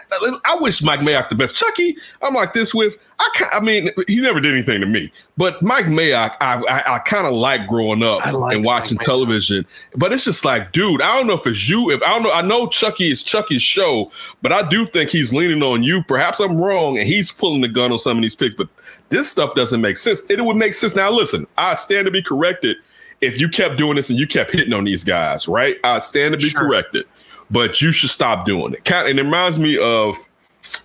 I wish Mike Mayock the best. Chucky, I'm like this with. I I mean, he never did anything to me, but Mike Mayock, I I, I kind of like growing up and watching
Mike Mayock.
television. But it's just like, dude, I don't know if it's you. If I don't know, I know Chucky is Chucky's show, but I do think he's leaning on you. Perhaps I'm wrong, and he's pulling the gun on some of these picks. But this stuff doesn't make sense. It would make sense now. Listen, I stand to be corrected if you kept doing this and you kept hitting on these guys, right? I stand to be
Sure.
corrected, but you should stop doing it. And it reminds me of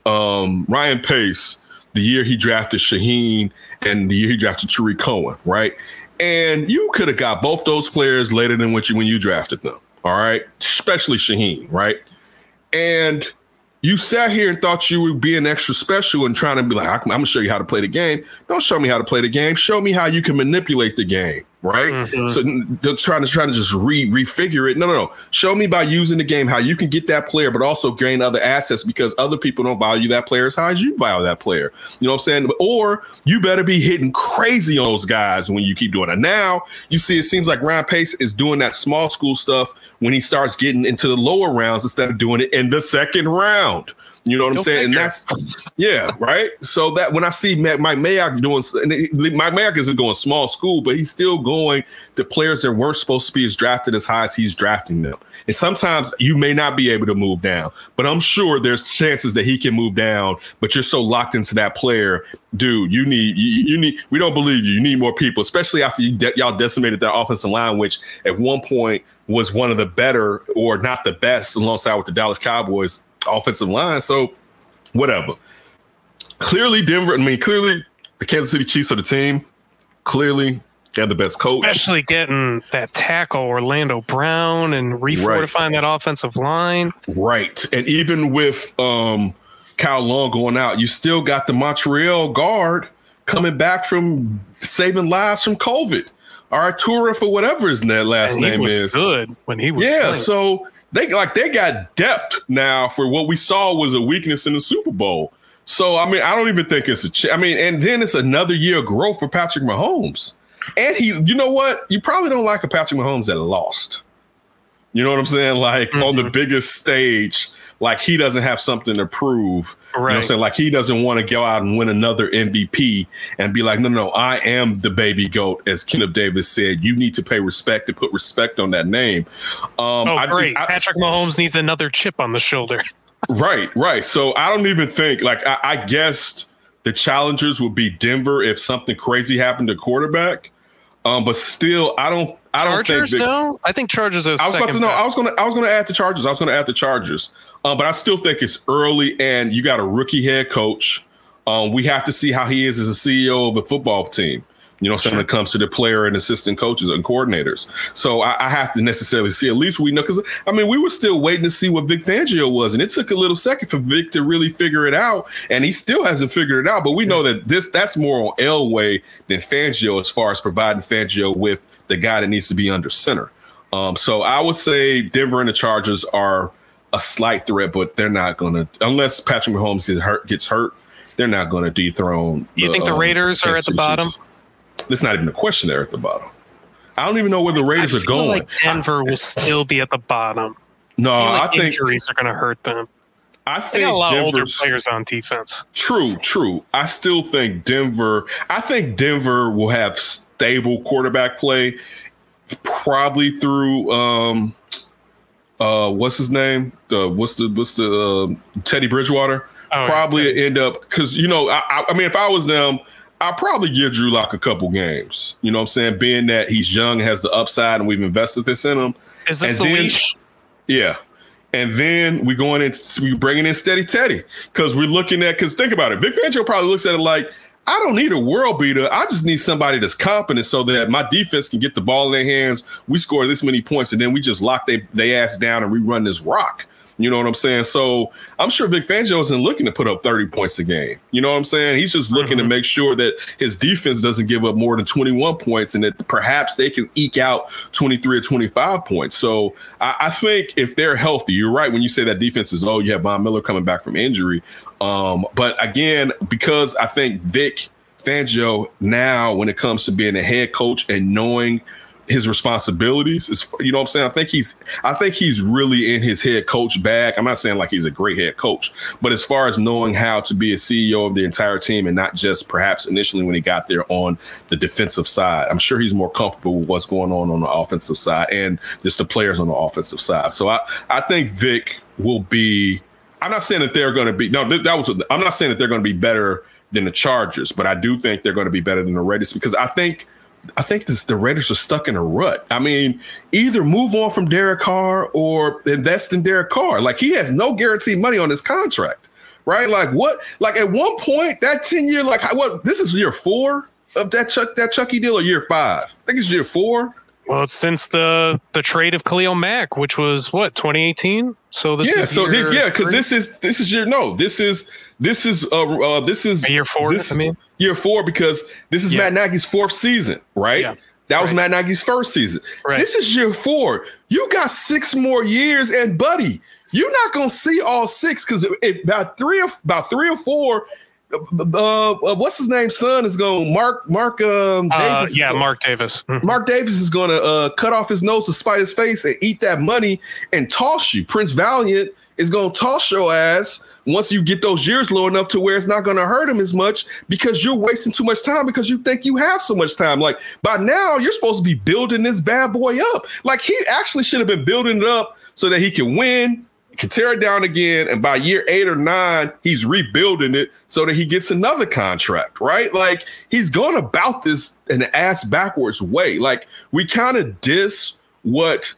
um, Ryan Pace, the year he drafted Shaheen and the year he drafted Tarik Cohen, right? And you could have got both those players later than what you when you drafted them, all right? Especially Shaheen, right? And you sat here and thought you were being extra special and trying to be like, I'm gonna show you how to play the game. Don't show me how to play the game. Show me how you can manipulate the game. Right? Mm-hmm. So they're trying to trying to just re refigure it. No, no, no. Show me by using the game how you can get that player, but also gain other assets because other people don't value that player as high as you value that player. You know what I'm saying? Or you better be hitting crazy on those guys when you keep doing it. Now you see, it seems like Ryan Pace is doing that small school stuff when he starts getting into the lower rounds instead of doing it in the second round. You know what I'm
Go
saying? And that's yeah, right. So that when I see Mike Mayock doing, and it- Mike Mayock isn't going small school, but he's still going to players that weren't supposed to be as drafted as high as he's drafting them. And sometimes you may not be able to move down, but I'm sure there's chances that he can move down. But you're so locked into that player, dude. You need you, you need. We don't believe you. You need more people, especially after you de- y'all decimated that offensive line, which at one point was one of the better or not the best, alongside with the Dallas Cowboys offensive line. So whatever. Clearly, Denver. I mean, clearly, the Kansas City Chiefs are the team. Clearly, they have the best coach.
Especially getting that tackle Orlando Brown and refortifying that offensive line.
Right. And even with um Kyle Long going out, you still got the Montreal guard coming back from saving lives from COVID. Artura for whatever his last name
was
is.
good when he was
Yeah,
playing.
so they like they got depth now for what we saw was a weakness in the Super Bowl. So I mean, I don't even think it's a. Ch- I mean, and then it's another year of growth for Patrick Mahomes. And he, you know what? You probably don't like a Patrick Mahomes that lost. You know what I'm saying? Like on the mm-hmm. biggest stage, like he doesn't have something to prove. You know what I'm saying? Like he doesn't want to go out and win another MVP and be like, no, no, I am the baby goat, as Kenneth Davis said. You need to pay respect and put respect on that name. Um,
Oh,
I
great.
I-
Patrick Mahomes needs another chip on the shoulder.
Right, right. So I don't even think like I, I guessed the challengers would be Denver if something crazy happened to quarterback. Um, but still, I don't. I don't
Chargers,
think. that-
no? I think Chargers is
I was about to know.
best.
I was gonna. I was gonna add the Chargers. I was gonna add the Chargers. Um, but I still think it's early, and you got a rookie head coach. Um, we have to see how he is as a CEO of a football team. You know, so when it comes to the player and assistant coaches and coordinators. So I, I have to necessarily see. At least we know because I mean we were still waiting to see what Vic Fangio was, and it took a little second for Vic to really figure it out, and he still hasn't figured it out. But we know that this that's more on Elway than Fangio as far as providing Fangio with the guy that needs to be under center. Um, so I would say Denver and the Chargers are a slight threat, but they're not going to unless Patrick Mahomes gets hurt. Gets hurt, they're not going to dethrone.
You think the
um,
Raiders are at the bottom?
It's not even a question. They're at the bottom. I don't even know where the Raiders
I
are going.
like Denver will still be at the bottom.
no,
I feel
I think
injuries are going to hurt them.
I
They
think
got a lot of older players on defense.
True, true. I still think Denver. I think Denver will have stable quarterback play, probably through um, uh, what's his name? The what's the what's the uh, Teddy Bridgewater?
Oh, yeah,
probably end up because you know I, I I mean if I was them. I'll probably give Drew Lock a couple games. You know what I'm saying? Being that he's young, has the upside, and we've invested this in him.
Is this
and
the
then-
leash?
Yeah. And then we're going in, we're bringing in Steady Teddy because we're looking at, because think about it. Vic Fangio probably looks at it like, I don't need a world beater. I just need somebody that's competent so that my defense can get the ball in their hands. We score this many points and then we just lock they, they ass down and we run this rock. You know what I'm saying? So I'm sure Vic Fangio isn't looking to put up 30 points a game. You know what I'm saying? He's just looking to mm-hmm. make sure that his defense doesn't give up more than 21 points and that perhaps they can eke out 23 or 25 points. So I, I think if they're healthy, you're right when you say that defense is oh, You have Von Miller coming back from injury. Um, but again, because I think Vic Fangio now, when it comes to being a head coach and knowing his responsibilities is you know what I'm saying I think he's I think he's really in his head coach bag. I'm not saying like he's a great head coach, but as far as knowing how to be a CEO of the entire team and not just perhaps initially when he got there on the defensive side. I'm sure he's more comfortable with what's going on on the offensive side and just the players on the offensive side. So I I think Vic will be I'm not saying that they're going to be no that was I'm not saying that they're going to be better than the Chargers, but I do think they're going to be better than the Raiders because I think I think this, the Raiders are stuck in a rut. I mean, either move on from Derek Carr or invest in Derek Carr. Like he has no guaranteed money on his contract, right? Like what? Like at one point, that ten year, like what? This is year four of that Chuck that Chucky deal, or year five? I think it's year four.
Well, it's since the the trade of Khalil Mack, which was what 2018. So this
yeah.
is
So yeah, because this is this is year no. This is this is uh, uh this is
year four.
This,
I mean,
year four because this is
Yeah.
Matt Nagy's fourth season, right?
Yeah.
That was Matt Nagy's first season.
Right.
This is year four. You got six more years, and buddy, you're not gonna see all six because about three or about three or four. Uh, uh, what's his name? Son is going. Mark Mark um,
Uh, yeah,
gonna-
Mark Davis. Mhm.
Mark Davis is going to uh, cut off his nose to spite his face and eat that money and toss you. Prince Valiant is going to toss your ass once you get those years low enough to where it's not going to hurt him as much because you're wasting too much time because you think you have so much time. Like by now, you're supposed to be building this bad boy up. Like he actually should have been building it up so that he can win, can tear it down again, and by year eight or nine, he's rebuilding it so that he gets another contract, right? Like he's going about this in an ass backwards way. Like we kind of diss what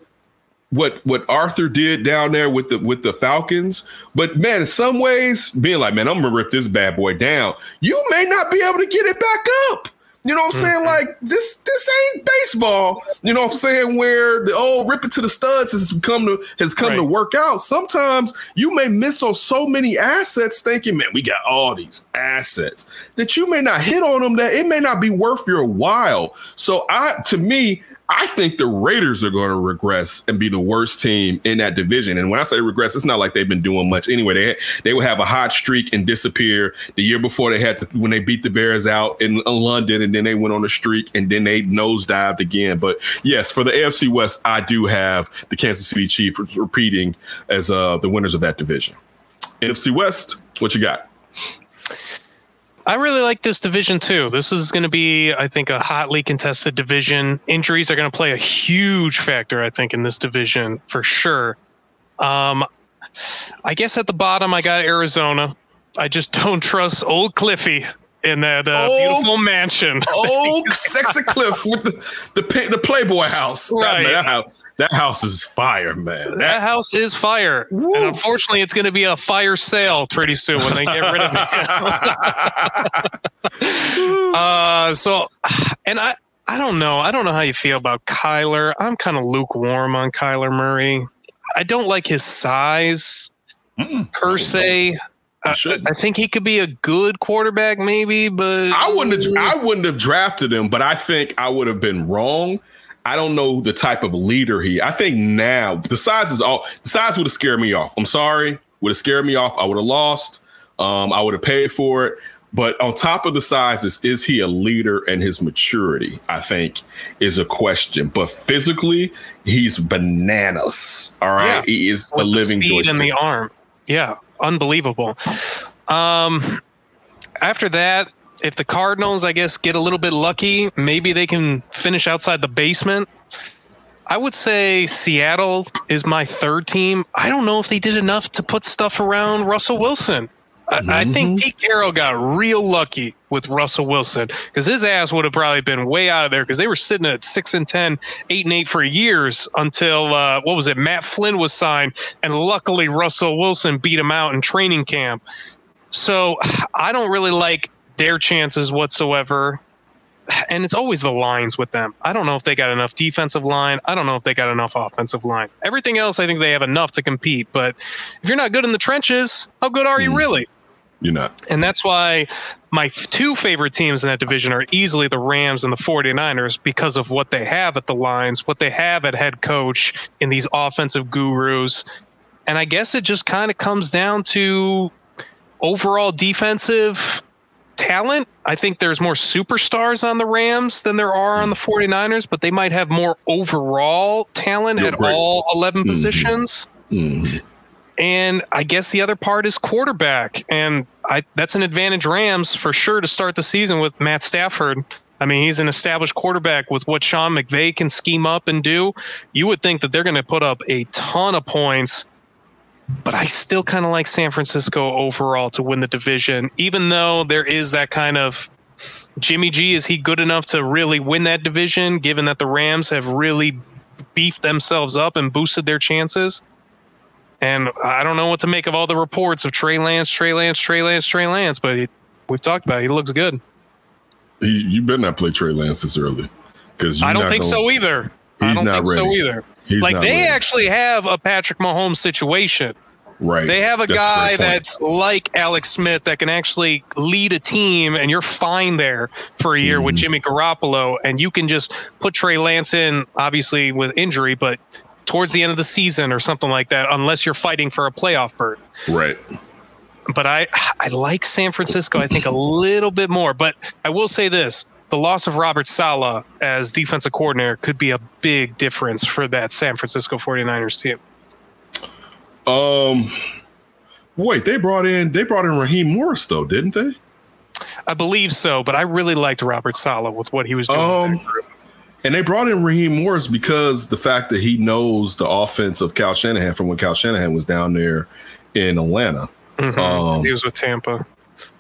what what Arthur did down there with the with the Falcons, but man, in some ways, being like, man, I'm gonna rip this bad boy down. You may not be able to get it back up. You know what I'm saying? Mm-hmm. Like this, this ain't baseball. You know what I'm saying? Where the old rip it to the studs has come to has come to work out. Sometimes you may miss on so many assets, thinking, man, we got all these assets that you may not hit on them. That it may not be worth your while. So I, to me, I think the Raiders are going to regress and be the worst team in that division. And when I say regress, it's not like they've been doing much anyway. They they will have a hot streak and disappear. The year before they had to, when they beat the Bears out in, in London, and then they went on a streak, and then they nosedived again. But yes, for the AFC West, I do have the Kansas City Chiefs repeating as uh, the winners of that division. NFC West, what you got?
I really like this division too. This is going to be, I think, a hotly contested division. Injuries are going to play a huge factor, I think, in this division for sure. Um, I guess at the bottom, I got Arizona. I just don't trust old Cliffy in that uh,
Old-
beautiful mansion.
Oh, sexy Cliff with the the, the Playboy house. That-
Right.
that house. That house is fire, man.
That
That
house is fire, and unfortunately, it's going to be a fire sale pretty soon when they get rid of it. uh, so, and I, I don't know. I don't know how you feel about Kyler. I'm kind of lukewarm on Kyler Murray. I don't like his size
Mm.
per se. I. I think he could be a good quarterback, maybe, but
I wouldn't have I wouldn't have drafted him, but I think I would have been wrong. I don't know the type of leader he. I think now the size is all the size would have scared me off. I'm sorry, would have scared me off. I would have lost. Um, I would have paid for it. But on top of the size is is he a leader and his maturity? I think is a question. But physically, he's bananas. All right,
Yeah.
he is a
with the
living
speed
joystick.
in the arm. Yeah, unbelievable. Um, after that, if the Cardinals, I guess, get a little bit lucky, maybe they can finish outside the basement. I would say Seattle is my third team. I don't know if they did enough to put stuff around Russell Wilson. I, I think Pete Carroll got real lucky with Russell Wilson because his ass would have probably been way out of there because they were sitting at six and 10, eight and eight for years until uh, what was it? Matt Flynn was signed, and luckily Russell Wilson beat him out in training camp. So I don't really like their chances whatsoever. And it's always the lines with them. I don't know if they got enough defensive line. I don't know if they got enough offensive line. Everything else, I think they have enough to compete. But if you're not good in the trenches, how good are you really?
You're not.
And that's why my two favorite teams in that division are easily the Rams and the 49ers because of what they have at the lines, what they have at head coach in these offensive gurus. And I guess it just kind of comes down to overall defensive talent. I think there's more superstars on the Rams than there are on the 49ers, but they might have more overall talent
You're
at all 11
Mhm.
positions.
Mhm.
And I guess the other part is quarterback. And I that's an advantage Rams for sure to start the season with Matt Stafford. I mean, he's an established quarterback with what Sean McVay can scheme up and do. You would think that they're going to put up a ton of points. But I still kind of like San Francisco overall to win the division, even though there is that kind of Jimmy G. Is he good enough to really win that division, given that the Rams have really beefed themselves up and boosted their chances? And I don't know what to make of all the reports of Trey Lance, Trey Lance, Trey Lance, Trey Lance, but he, we've talked about it. He looks good.
He, you better not play Trey Lance this early because
I don't think so either. I don't
not
think so
ready.
either.
He's
like they
ready.
actually have a Patrick Mahomes situation.
Right.
They have a
That's
guy
point.
that's like Alex Smith that can actually lead a team, and you're fine there for a year with
Mhm.
Jimmy Garoppolo, and you can just put Trey Lance in, obviously with injury, but towards the end of the season or something like that, unless you're fighting for a playoff berth.
right.
But I, I like San Francisco. I think a little bit more. But I will say this: the loss of Robert Saleh as defensive coordinator could be a big difference for that San Francisco 49ers team.
Um, wait, they brought in they brought in Raheem Morris though, didn't they?
I believe so, but I really liked Robert Saleh with what he was doing.
Um,
with that group.
And they brought in Raheem Morris because the fact that he knows the offense of Kyle Shanahan from when Kyle Shanahan was down there in Atlanta.
Mhm.
um,
he was with Tampa.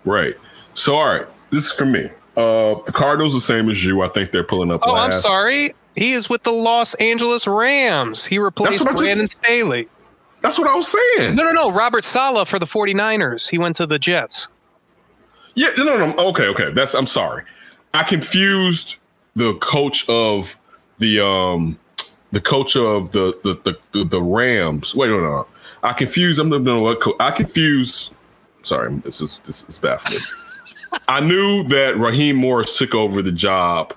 Right. So, all right, this is for me. Uh, the Cardinals the same as you. I think they're pulling up.
Oh, I'm sorry. He is with the Los Angeles Rams. He replaced
I just-
Brandon Staley.
That's what I was saying.
No, no, no. Robert Saleh for the 49ers. He went to the Jets.
Yeah, no, no, no. Okay, okay. That's. I'm sorry. I confused the coach of the um the coach of the the the, the, Rams. Wait, no, no, no. I confused. I'm not what. I confused. Sorry, this is this is baffling. I knew that Raheem Morris took over the job.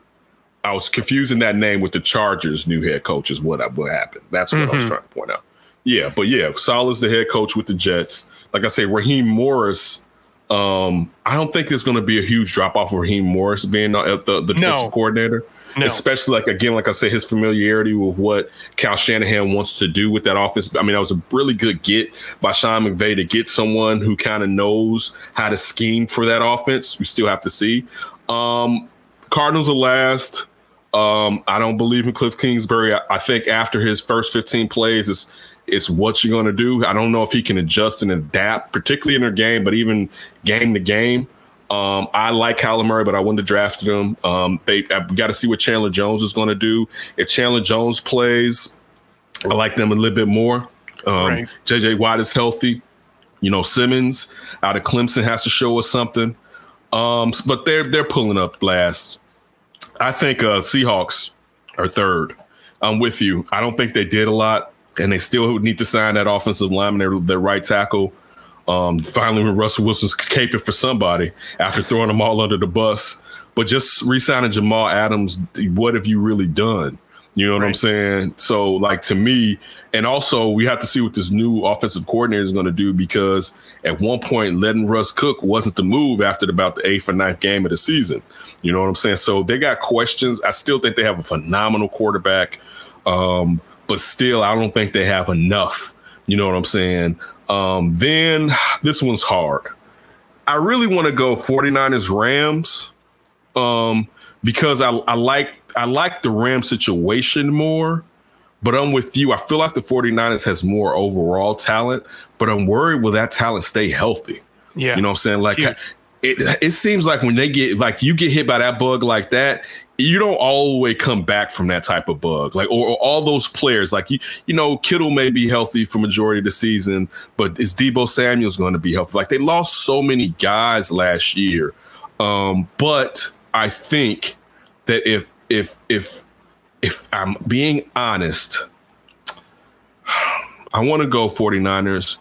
I was confusing that name with the Chargers' new head coach. Is what I, what happened. That's what I was
Mhm.
trying to point out. Yeah, but yeah, Saleh's the head coach with the Jets. Like I say, Raheem Morris. Um, I don't think there's going to be a huge drop off for Raheem Morris being the the, the
No.
defensive coordinator.
No.
Especially like again, like I said, his familiarity with what Kyle Shanahan wants to do with that offense. I mean, that was a really good get by Sean McVay to get someone who kind of knows how to scheme for that offense. We still have to see. Um, Cardinals are last. Um, I don't believe in Cliff Kingsbury. I, I think after his first 15 plays, it's it's what you're going to do. I don't know if he can adjust and adapt, particularly in their game, but even game to game. Um, I like Kyler Murray, but I wouldn't have drafted him. Um, they got to see what Chandler Jones is going to do. If Chandler Jones plays, I like them a little bit more. Um,
Right.
JJ Watt is healthy. You know, Simmons out of Clemson has to show us something. Um, but they're they're pulling up last. I think uh, Seahawks are third. I'm with you. I don't think they did a lot, and they still need to sign that offensive lineman, their, their right tackle. Um, finally, when Russell Wilson's caping for somebody after throwing them all under the bus, but just re-signing Jamal Adams, what have you really done? You know what I'm saying? So, like to me, and also we have to see what this new offensive coordinator is going to do because at one point, letting Russ cook wasn't the move after about the eighth or ninth game of the season. You know what I'm saying? So they got questions. I still think they have a phenomenal quarterback, um, but still, I don't think they have enough. You know what I'm saying? Um, then this one's hard. I really want to go 49ers Rams um, because I, I like I like the Ram situation more, but I'm with you. I feel like the 49ers has more overall talent, but I'm worried will that talent stay healthy?
Yeah.
You know what I'm saying? Like it, it seems like when they get like you get hit by that bug like that, you don't always come back from that type of bug. Like or, or all those players, like you, you know, Kittle may be healthy for majority of the season, but is Deebo Samuel's going to be healthy? Like they lost so many guys last year. Um, but I think that if if if if I'm being honest, I want to go 49ers,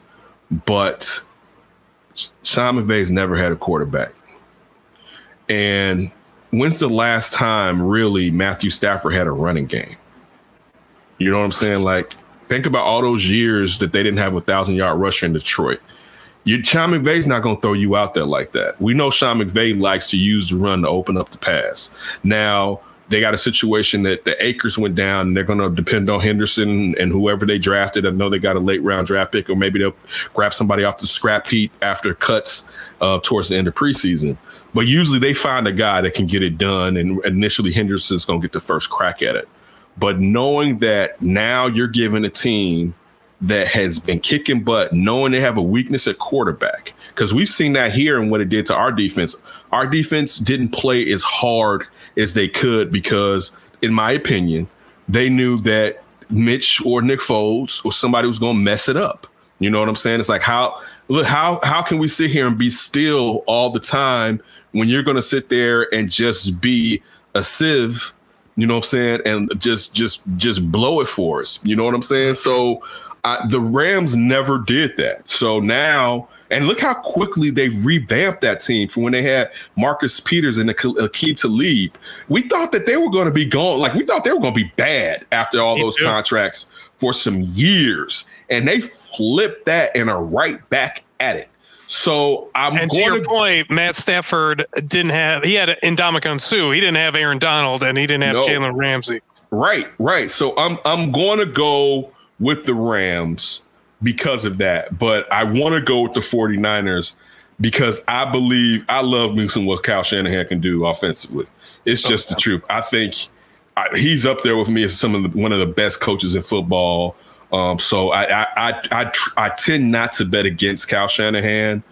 but Sean McVay's never had a quarterback. And when's the last time really Matthew Stafford had a running game? You know what I'm saying? Like, think about all those years that they didn't have a thousand yard rusher in Detroit. You Sean McVay's not going to throw you out there like that. We know Sean McVay likes to use the run to open up the pass. Now they got a situation that the Akers went down, and they're going to depend on Henderson and whoever they drafted. I know they got a late round draft pick, or maybe they'll grab somebody off the scrap heap after cuts uh, towards the end of preseason. But usually they find a guy that can get it done, and initially Henderson's going to get the first crack at it. But knowing that now you're giving a team that has been kicking butt, knowing they have a weakness at quarterback. Because we've seen that here and what it did to our defense. Our defense didn't play as hard as they could because, in my opinion, they knew that Mitch or Nick Foles or somebody was going to mess it up. You know what I'm saying? It's like how look how how can we sit here and be still all the time when you're going to sit there and just be a sieve you know what I'm saying, and just just just blow it for us. You know what I'm saying? So I, the Rams never did that. So now, and look how quickly they revamped that team from when they had Marcus Peters and Aqib Talib. We thought that they were going to be gone. Like we thought they were going to be bad after all
Me
those
too.
contracts for some years, and they flipped that and are right back at it. So I'm
And to
going
your
to
point, Matt Stafford didn't have he had Ndamukong Suh. He didn't have Aaron Donald and he didn't have
No.
Jalen Ramsey.
Right, right. So I'm I'm going to go with the Rams because of that, but I want to go with the 49ers because I believe I love me some what Kyle Shanahan can do offensively. It's just the truth. I think I, he's up there with me as some of the, one of the best coaches in football. Um, so I I, I I tr- I tend not to bet against Kyle Shanahan.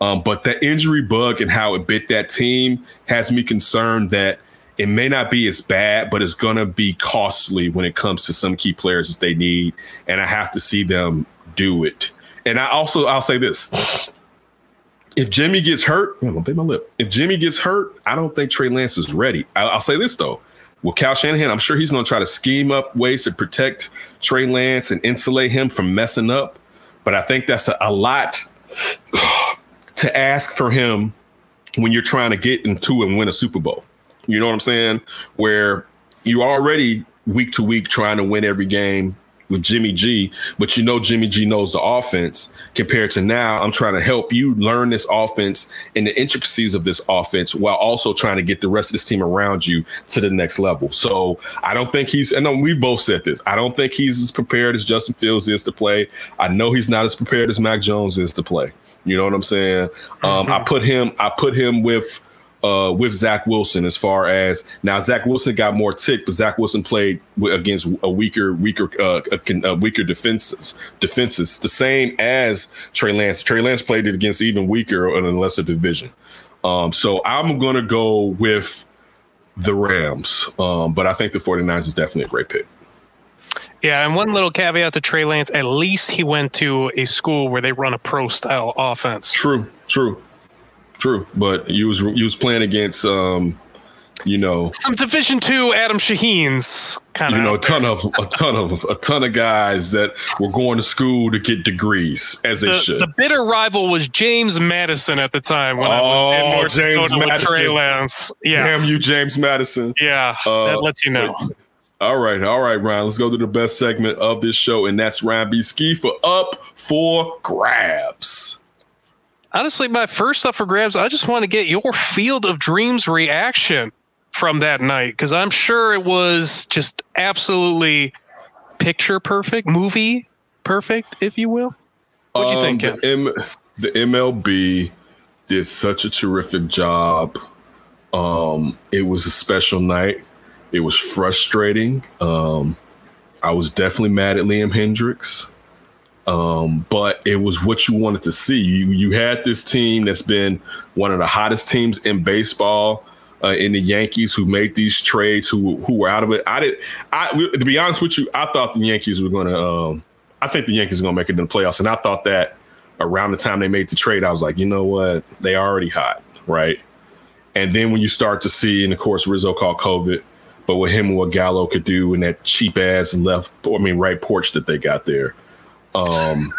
Um, but the injury bug and how it bit that team has me concerned that it may not be as bad, but it's going to be costly when it comes to some key players that they need. And I have to see them do it. And I also, I'll say this. If Jimmy gets hurt, I'm gonna bite my lip. If Jimmy gets hurt, I don't think Trey Lance is ready. I, I'll say this though. With Kyle Shanahan, I'm sure he's to try to scheme up ways to protect Trey Lance and insulate him from messing up. But I think that's a, a lot to ask for him when you're trying to get into and win a Super Bowl. You know what I'm saying? Where you're already week to week trying to win every game with Jimmy G, but you know Jimmy G knows the offense compared to now I'm trying to help you learn this offense and the intricacies of this offense while also trying to get the rest of this team around you to the next level. So I don't think he's and we both said this. I don't think he's as prepared as Justin Fields is to play. I know he's not as prepared as Mac Jones is to play. You know what I'm saying? Um, I put him I put him with uh, with Zach Wilson as far as now Zach Wilson got more tick, but Zach Wilson played w- against a weaker, weaker, uh, a, con- uh, weaker defenses. Defenses the same as Trey Lance. Trey Lance played it against even weaker in a lesser division. Um, so I'm gonna go with the Rams, um, but I think the 49ers is definitely a great pick.
Yeah, and one little caveat to Trey Lance, at least he went to a school where they run a pro style offense.
True, true, true. But you was you was playing against, um, you know,
Some Division Two Adam Shaheen's kind of
you know, a ton of a ton of a ton of guys that were going to school to get degrees, as they should.
the bitter rival was James Madison at the time when I was in
Oh,
North
James
Dakota with Trey
Madison.
Lance. Yeah,
Damn you, James Madison.
yeah,
Uh,
that lets you know.
All right, all right, Ryan. Let's go to the best segment of this show, and that's Ryan B. Ski for Up for Grabs.
Honestly, my first up for grabs, I just want to get your Field of Dreams reaction from that night because I'm sure it was just absolutely picture perfect, movie perfect, if you will. What'd you think,
Um, the, M- the MLB did such a terrific job. Um, it was a special night. It was frustrating. Um, I was definitely mad at Liam Hendriks. Um, but it was what you wanted to see. You you had this team that's been one of the hottest teams in baseball. Uh, in the Yankees, who made these trades, who who were out of it. I did. I to be honest with you, I thought the Yankees were going to. Um, I think the Yankees are going to make it in the playoffs, and I thought that around the time they made the trade, I was like, you know what, they already hot, right? And then when you start to see, and of course Rizzo called COVID, but with him and what Gallo could do and that cheap ass left, I mean right porch that they got there, um,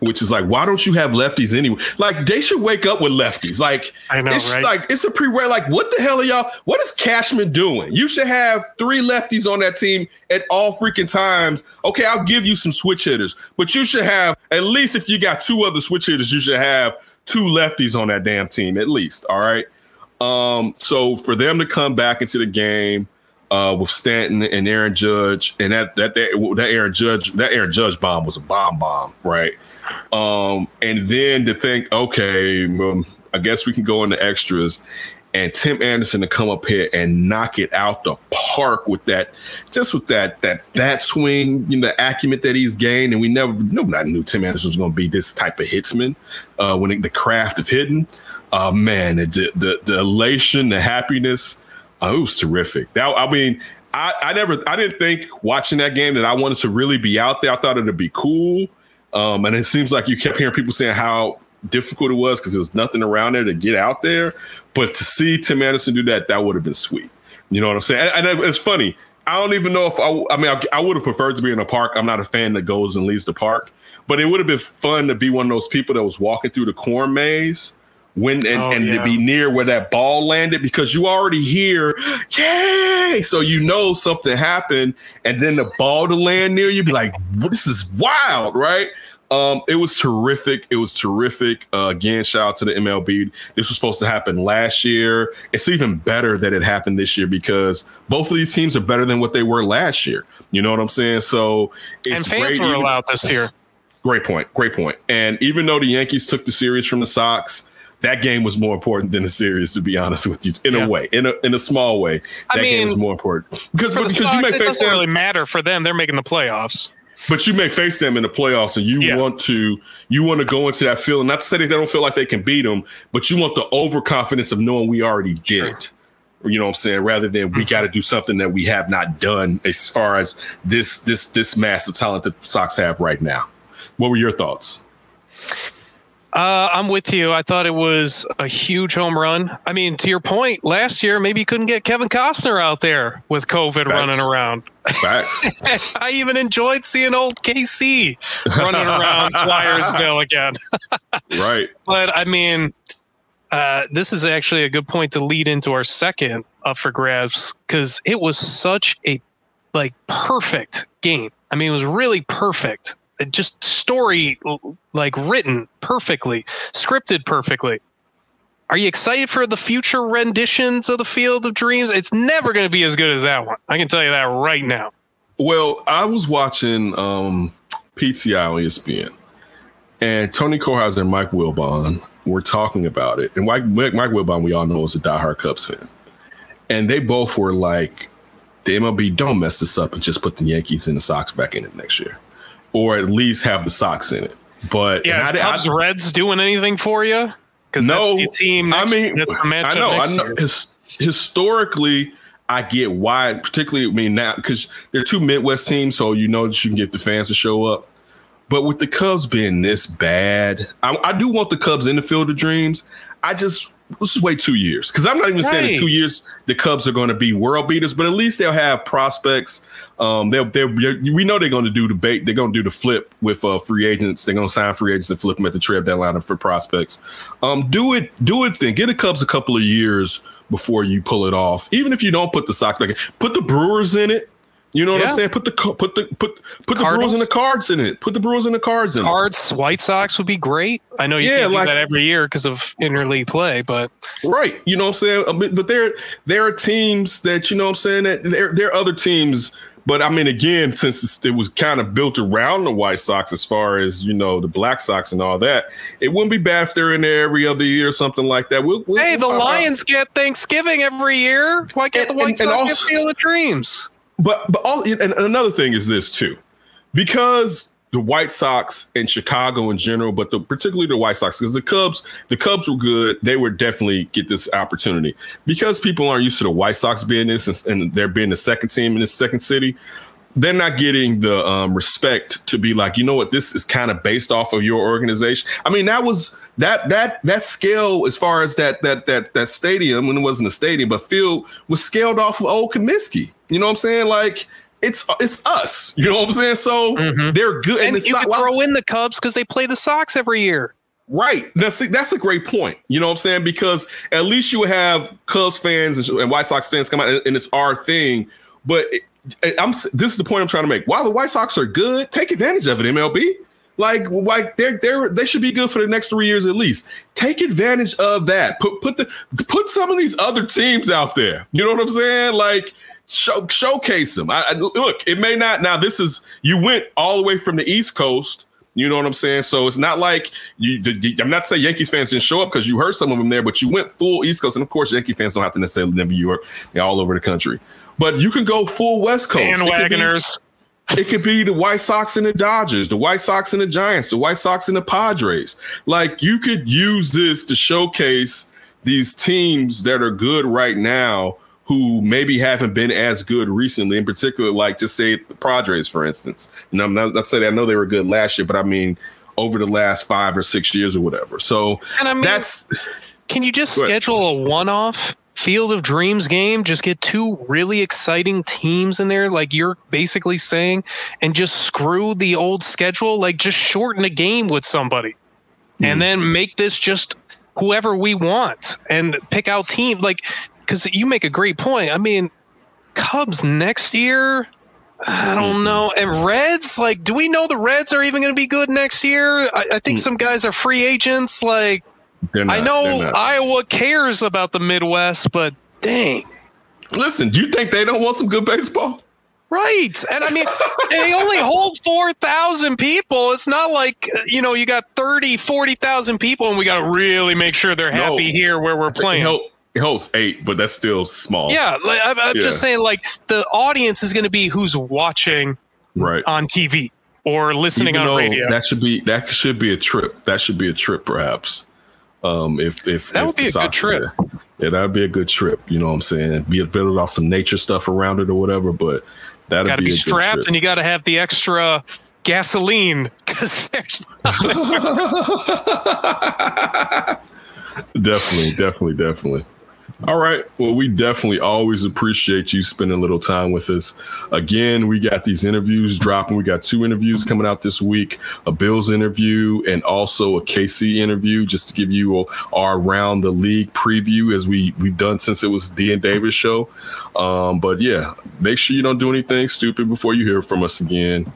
which is like, why don't you have lefties anyway? Like they should wake up with lefties. Like
I know,
it's
right?
like it's a pre Like what the hell are y'all? What is Cashman doing? You should have three lefties on that team at all freaking times. Okay, I'll give you some switch hitters, but you should have at least if you got two other switch hitters, you should have two lefties on that damn team at least. All right. Um, so for them to come back into the game uh, with Stanton and Aaron Judge, and that that that, that Aaron Judge that Aaron Judge bomb was a bomb bomb, right? Um, and then to think, okay, um, I guess we can go into extras, and Tim Anderson to come up here and knock it out the park with that, just with that that that swing, you know, the acumen that he's gained, and we never nobody knew Tim Anderson was going to be this type of hitsman uh, when it, the craft of hitting. Uh, man, the, the the elation, the happiness, uh, it was terrific. That I mean, I, I never, I didn't think watching that game that I wanted to really be out there. I thought it'd be cool, um, and it seems like you kept hearing people saying how difficult it was because there's nothing around there to get out there. But to see Tim Anderson do that, that would have been sweet. You know what I'm saying? And, and it's funny. I don't even know if I. I mean, I, I would have preferred to be in a park. I'm not a fan that goes and leaves the park, but it would have been fun to be one of those people that was walking through the corn maze when and,
Oh,
and
yeah.
to be near where that ball landed because you already hear yay, so you know something happened, and then the ball to land near you, be like, this is wild, right? Um, it was terrific. It was terrific. Uh, again, shout out to the MLB. This was supposed to happen last year. It's even better that it happened this year because both of these teams are better than what they were last year. You know what I'm saying? So
and fans
great
were allowed this year.
Great point. Great point. And even though the Yankees took the series from the Sox, that game was more important than the series, to be honest with you, in
Yeah.
a way, in a in a small way.
I
That game
mean,
was more important because
For the
because you may
it
face
doesn't
them,
really matter for them. They're making the playoffs.
but you may face them in the playoffs, and you
Yeah.
want to you want to go into that feeling. Not to say that they don't feel like they can beat them, but you want the overconfidence of knowing we already did
Sure.
it. You know what I'm saying? Rather than we mm-hmm. got to do something that we have not done as far as this this this massive talent that the Sox have right now. What were your thoughts?
Uh, I'm with you. I thought it was a huge home run. I mean, to your point, last year maybe you couldn't get Kevin Costner out there with COVID
Facts.
running around.
Facts.
I even enjoyed seeing old KC running around Dyersville again.
right.
But I mean, uh, this is actually a good point to lead into our second up for grabs because it was such a like perfect game. I mean, it was really perfect. Just story like written perfectly, scripted perfectly. Are you excited for the future renditions of the Field of Dreams? It's never going to be as good as that one. I can tell you that right now.
Well, I was watching um, PTI on ESPN, and Tony Kornheiser and Mike Wilbon were talking about it. And Mike, Mike Mike Wilbon, we all know, is a diehard Cubs fan. And they both were like, the MLB don't mess this up and just put the Yankees and the Sox back in it next year, or at least have the Sox in it. But
Yeah, is
I- I-
Cubs Reds doing anything for you? Because
no
that's the team. Next,
I mean,
that's the matchup
I know. I know. His, historically, I get why, particularly. I mean, now because they're two Midwest teams, so you know that you can get the fans to show up. But with the Cubs being this bad, I, I do want the Cubs in the Field of Dreams. I just let's just wait two years because I'm not even saying in two years the Cubs are going to be world beaters, but at least they'll have prospects. Um, they'll, they'll we know they're going to do the bait. They're going to do the flip with uh, free agents. They're going to sign free agents and flip them at the trade deadline for prospects. Um, do it, do it. Then get the Cubs a couple of years before you pull it off. Even if you don't put the Sox back in, put the Brewers in it. You know what I'm saying? Put the put the put put the Brewers and the Cards in it. Put the Brewers and the Cards in it.
Cards, White Sox would be great. I know you
Yeah,
can't
like-
do that every year because of interleague play, but
Right. You know what I'm saying? But, there there are teams that, you know what I'm saying, that there, there are other teams. But I mean, again, since it was kind of built around the White Sox as far as, you know, the Black Sox and all that, it wouldn't be bad if they're in there every other year or something like that. We'll, we'll,
hey, the Lions get Thanksgiving every year. Why can't
And-
the White
and- and
Sox
also-
get Field of Dreams?
But but all and another thing is this too, because the White Sox and Chicago in general, but the, particularly the White Sox, because the Cubs, the Cubs were good. They would definitely get this opportunity because people aren't used to the White Sox being this and, and they're being the second team in this second city. They're not getting the um, respect to be like, you know what, this is kind of based off of your organization. I mean, that was that that that scale as far as that that that that stadium when it wasn't a stadium, but field was scaled off of old Comiskey. You know what I'm saying? Like it's it's us. You know what I'm saying? So mm-hmm. they're good,
And,
it's
you
not-
could
well,
throw in the Cubs because they play the Sox every year.
Right. That's that's a great point. You know what I'm saying? Because at least you have Cubs fans and, and White Sox fans come out, and, and it's our thing. But it, it- I'm this is the point I'm trying to make. While the White Sox are good, take advantage of it. MLB. Like, like they're they're they should be good for the next three years at least. Take advantage of that. Put put the put some of these other teams out there. You know what I'm saying? Like show, showcase them. I, I- look, it may not. Now this is you went all the way from the East Coast. You know what I'm saying? So it's not like you. I'm not saying Yankees fans didn't show up because you heard some of them there, but you went full East Coast, and of course, Yankee fans don't have to necessarily live in New York. They're all over the country, but you can go full West Coast. It be-
Bandwagoners.
it could be the White Sox and the Dodgers, the White Sox and the Giants, the White Sox and the Padres. Like you could use this to showcase these teams that are good right now who maybe haven't been as good recently, in particular, like just say the Padres, for instance. And I'm not, not saying I know they were good last year, but I mean over the last five or six years or whatever. So
And I mean,
that's
Can you just schedule a one-off Field of Dreams game, just get two really exciting teams in there, like you're basically saying, and just screw the old schedule. Like just shorten a game with somebody, and hmm. then make this just whoever we want and pick out team. Like, because you make a great point. I mean, Cubs next year. I don't know. And Reds, like, do we know the Reds are even going to be good next year? I, I think mm. some guys are free agents. Like,
not-
I know. Iowa cares about the Midwest, but dang.
Listen, do you think they don't want some good baseball?
Right. And I mean, they only hold 4,000 people. It's not like, you know, you got 30, 40,000 people and we got to really make sure they're
No.
happy here where we're playing.
It helps eight, but that's still small.
Yeah. Like, I'm, I'm
Yeah.
just saying, like, the audience is going to be who's watching
Right.
on TV or listening
Even
on radio.
That should be that should be a trip. That should be a trip, perhaps. Um, if if
That
if
would be a good trip.
there. Yeah, that'd be a good trip. You know what I'm saying? Be build off some nature stuff around it or whatever. But that'd
got to
be,
be
a good
strapped and you got to have the extra gasoline because there's
definitely, definitely, definitely. All right. Well, we definitely always appreciate you spending a little time with us. Again, we got these interviews dropping. We got two interviews coming out this week a Bills interview and also a KC interview, just to give you our around the league preview as we, we've done since it was D and Davis show. Um, but yeah, make sure you don't do anything stupid before you hear from us again.